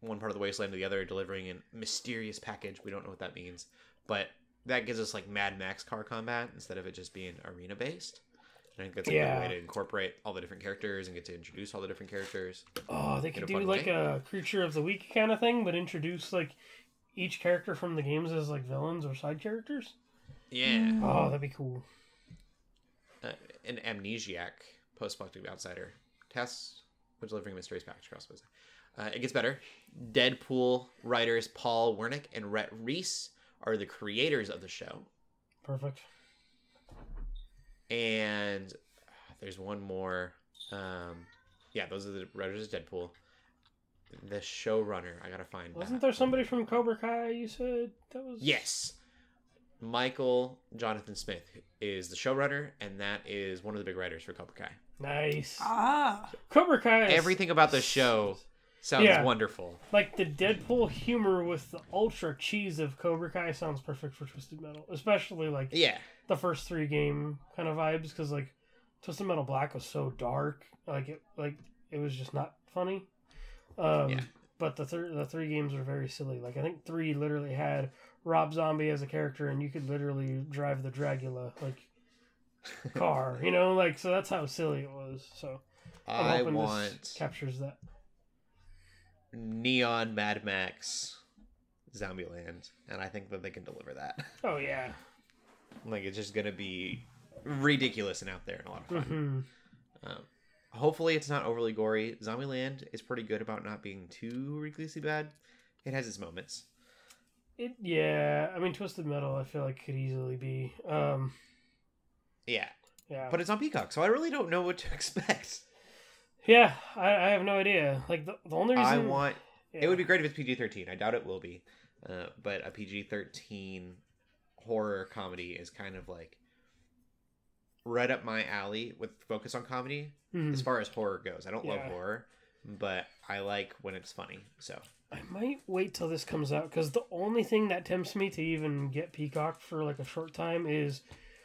one part of the wasteland to the other, delivering a mysterious package. We don't know what that means, but that gives us like Mad Max car combat instead of it just being arena based. I think that's a Yeah. good way to incorporate all the different characters and get to introduce all the different characters. Oh, they could do like way. a creature of the week kind of thing, but introduce like each character from the games as like villains or side characters. Yeah, Oh, that'd be cool. uh, an amnesiac post-apocalyptic outsider tests with delivering a mysterious package across. Uh, it gets better. Deadpool writers Paul Wernick and Rhett Reese are the creators of the show, Perfect. And there's one more. Um, yeah, those are the writers of Deadpool. The showrunner, I gotta find. Wasn't that. there somebody from Cobra Kai you said that was? Yes. Michael Jonathan Smith is the showrunner, and that is one of the big writers for Cobra Kai. Nice. Ah. Cobra Kai. Is, Everything about the show sounds Yeah. wonderful. Like the Deadpool humor with the ultra cheese of Cobra Kai sounds perfect for Twisted Metal, especially like Yeah. The first three game kind of vibes because like Twisted Metal Black was so dark, like it like it was just not funny. Um, Yeah. But the thir- the three games were very silly. Like I think three literally had Rob Zombie as a character, and you could literally drive the Dragula like car, you know, like so that's how silly it was. So I'm I hoping want this captures that. Neon Mad Max Zombieland, and I think that they can deliver that. Oh yeah. Like it's just gonna be ridiculous and out there and a lot of fun. hmm Um, hopefully, it's not overly gory. Zombieland is pretty good about not being too ridiculously bad. It has its moments. It yeah. I mean, Twisted Metal. I feel like could easily be. Um, Yeah, yeah. but it's on Peacock, so I really don't know what to expect. yeah, I, I have no idea. Like the, the only reason I want yeah. It would be great if it's PG thirteen. I doubt it will be, uh, but a PG thirteen horror comedy is kind of like right up my alley with focus on comedy Mhm. as far as horror goes. I don't love horror, but I like when it's funny. So I might wait till this comes out because the only thing that tempts me to even get Peacock for like a short time is,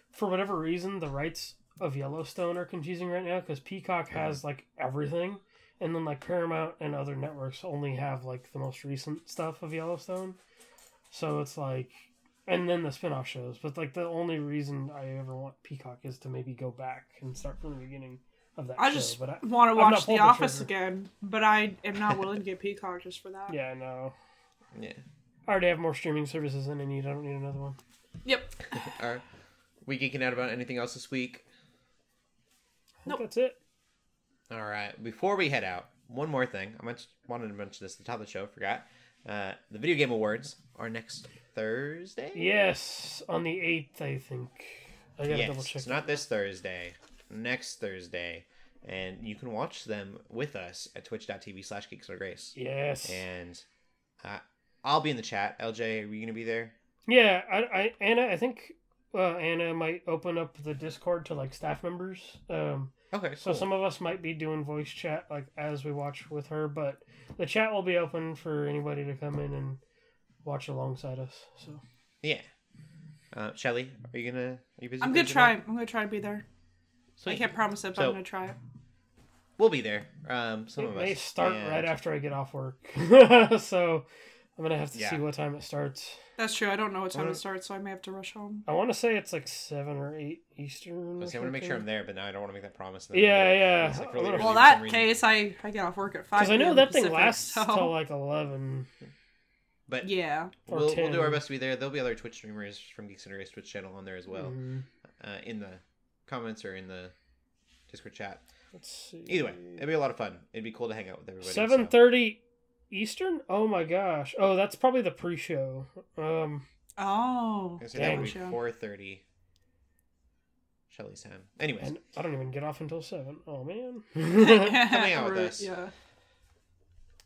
for whatever reason, the rights of Yellowstone are confusing right now because Peacock has like everything, and then like Paramount and other networks only have like the most recent stuff of Yellowstone. So it's like, and then the spin-off shows. But like the only reason I ever want Peacock is to maybe go back and start from the beginning of that I show. just I, want to watch The pulled the Office again, but I am not willing to get Peacock just for that. yeah, no. yeah, I already have more streaming services than I need. I don't need another one. Yep. are we geeking out about anything else this week? I think Nope. That's it. All right. Before we head out, one more thing. I mentioned, wanted to mention this at the top of the show. Forgot. Uh, the video game awards are next Thursday. Yes, on the eighth, I think. I gotta yes, double check. it's not this Thursday. Next Thursday, and you can watch them with us at twitch.tv slash geeks under grace. Yes. And uh, I'll be in the chat. LJ, are you gonna be there? Yeah, I, I Anna, I think uh, Anna might open up the Discord to like staff members. Um, Okay, so some of us might be doing voice chat like as we watch with her, but the chat will be open for anybody to come in and watch alongside us. So yeah. Uh, Shelly, are you gonna? Are you busy? I'm gonna try. night? I'm gonna try to be there. Sweet. I can't promise it, but So- I'm gonna try it. We'll be there. Um, some it of may us start and- right after I get off work. so I'm gonna have to Yeah. see what time it starts. That's true. I don't know what time Wanna- it starts, so I may have to rush home. I want to say it's like seven or eight Eastern. I or was gonna make sure I'm there, but now I don't want to make that promise. and then Yeah, it- yeah. it's, like, really Well, that case, I I get off work at five. Because I know p.m. that thing lasts so- till like eleven. But Yeah. we'll, we'll do our best to be there. There'll be other Twitch streamers from Geeks Under Grace Twitch channel on there as well, Mhm. uh, in the comments or in the Discord chat. Let's see. Either way, it'd be a lot of fun. It'd be cool to hang out with everybody. so- Seven thirty Eastern. Oh my gosh. Oh, that's probably the pre-show. Um. Oh. I say that would be four thirty. Shelly's time. Anyways, And I don't even get off until seven. Oh man. Coming out with Right, us. Yeah.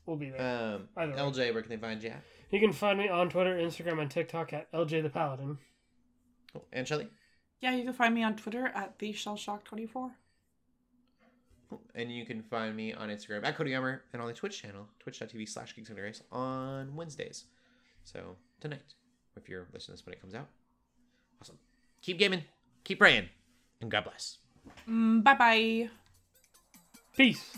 we'll be there. um, Either way. LJ, where can they find you? At? You can find me on Twitter, Instagram, and TikTok at LJ the Paladin. Oh, And Shelly, Yeah, you can find me on Twitter at the Shellshock24. and you can find me on Instagram at Cody Gummer and on the Twitch channel, twitch.tv slash Geeks Under Grace on Wednesdays. So tonight, if you're listening to this when it comes out, awesome. Keep gaming, keep praying, and God bless. Mm, bye bye. Peace.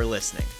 for listening.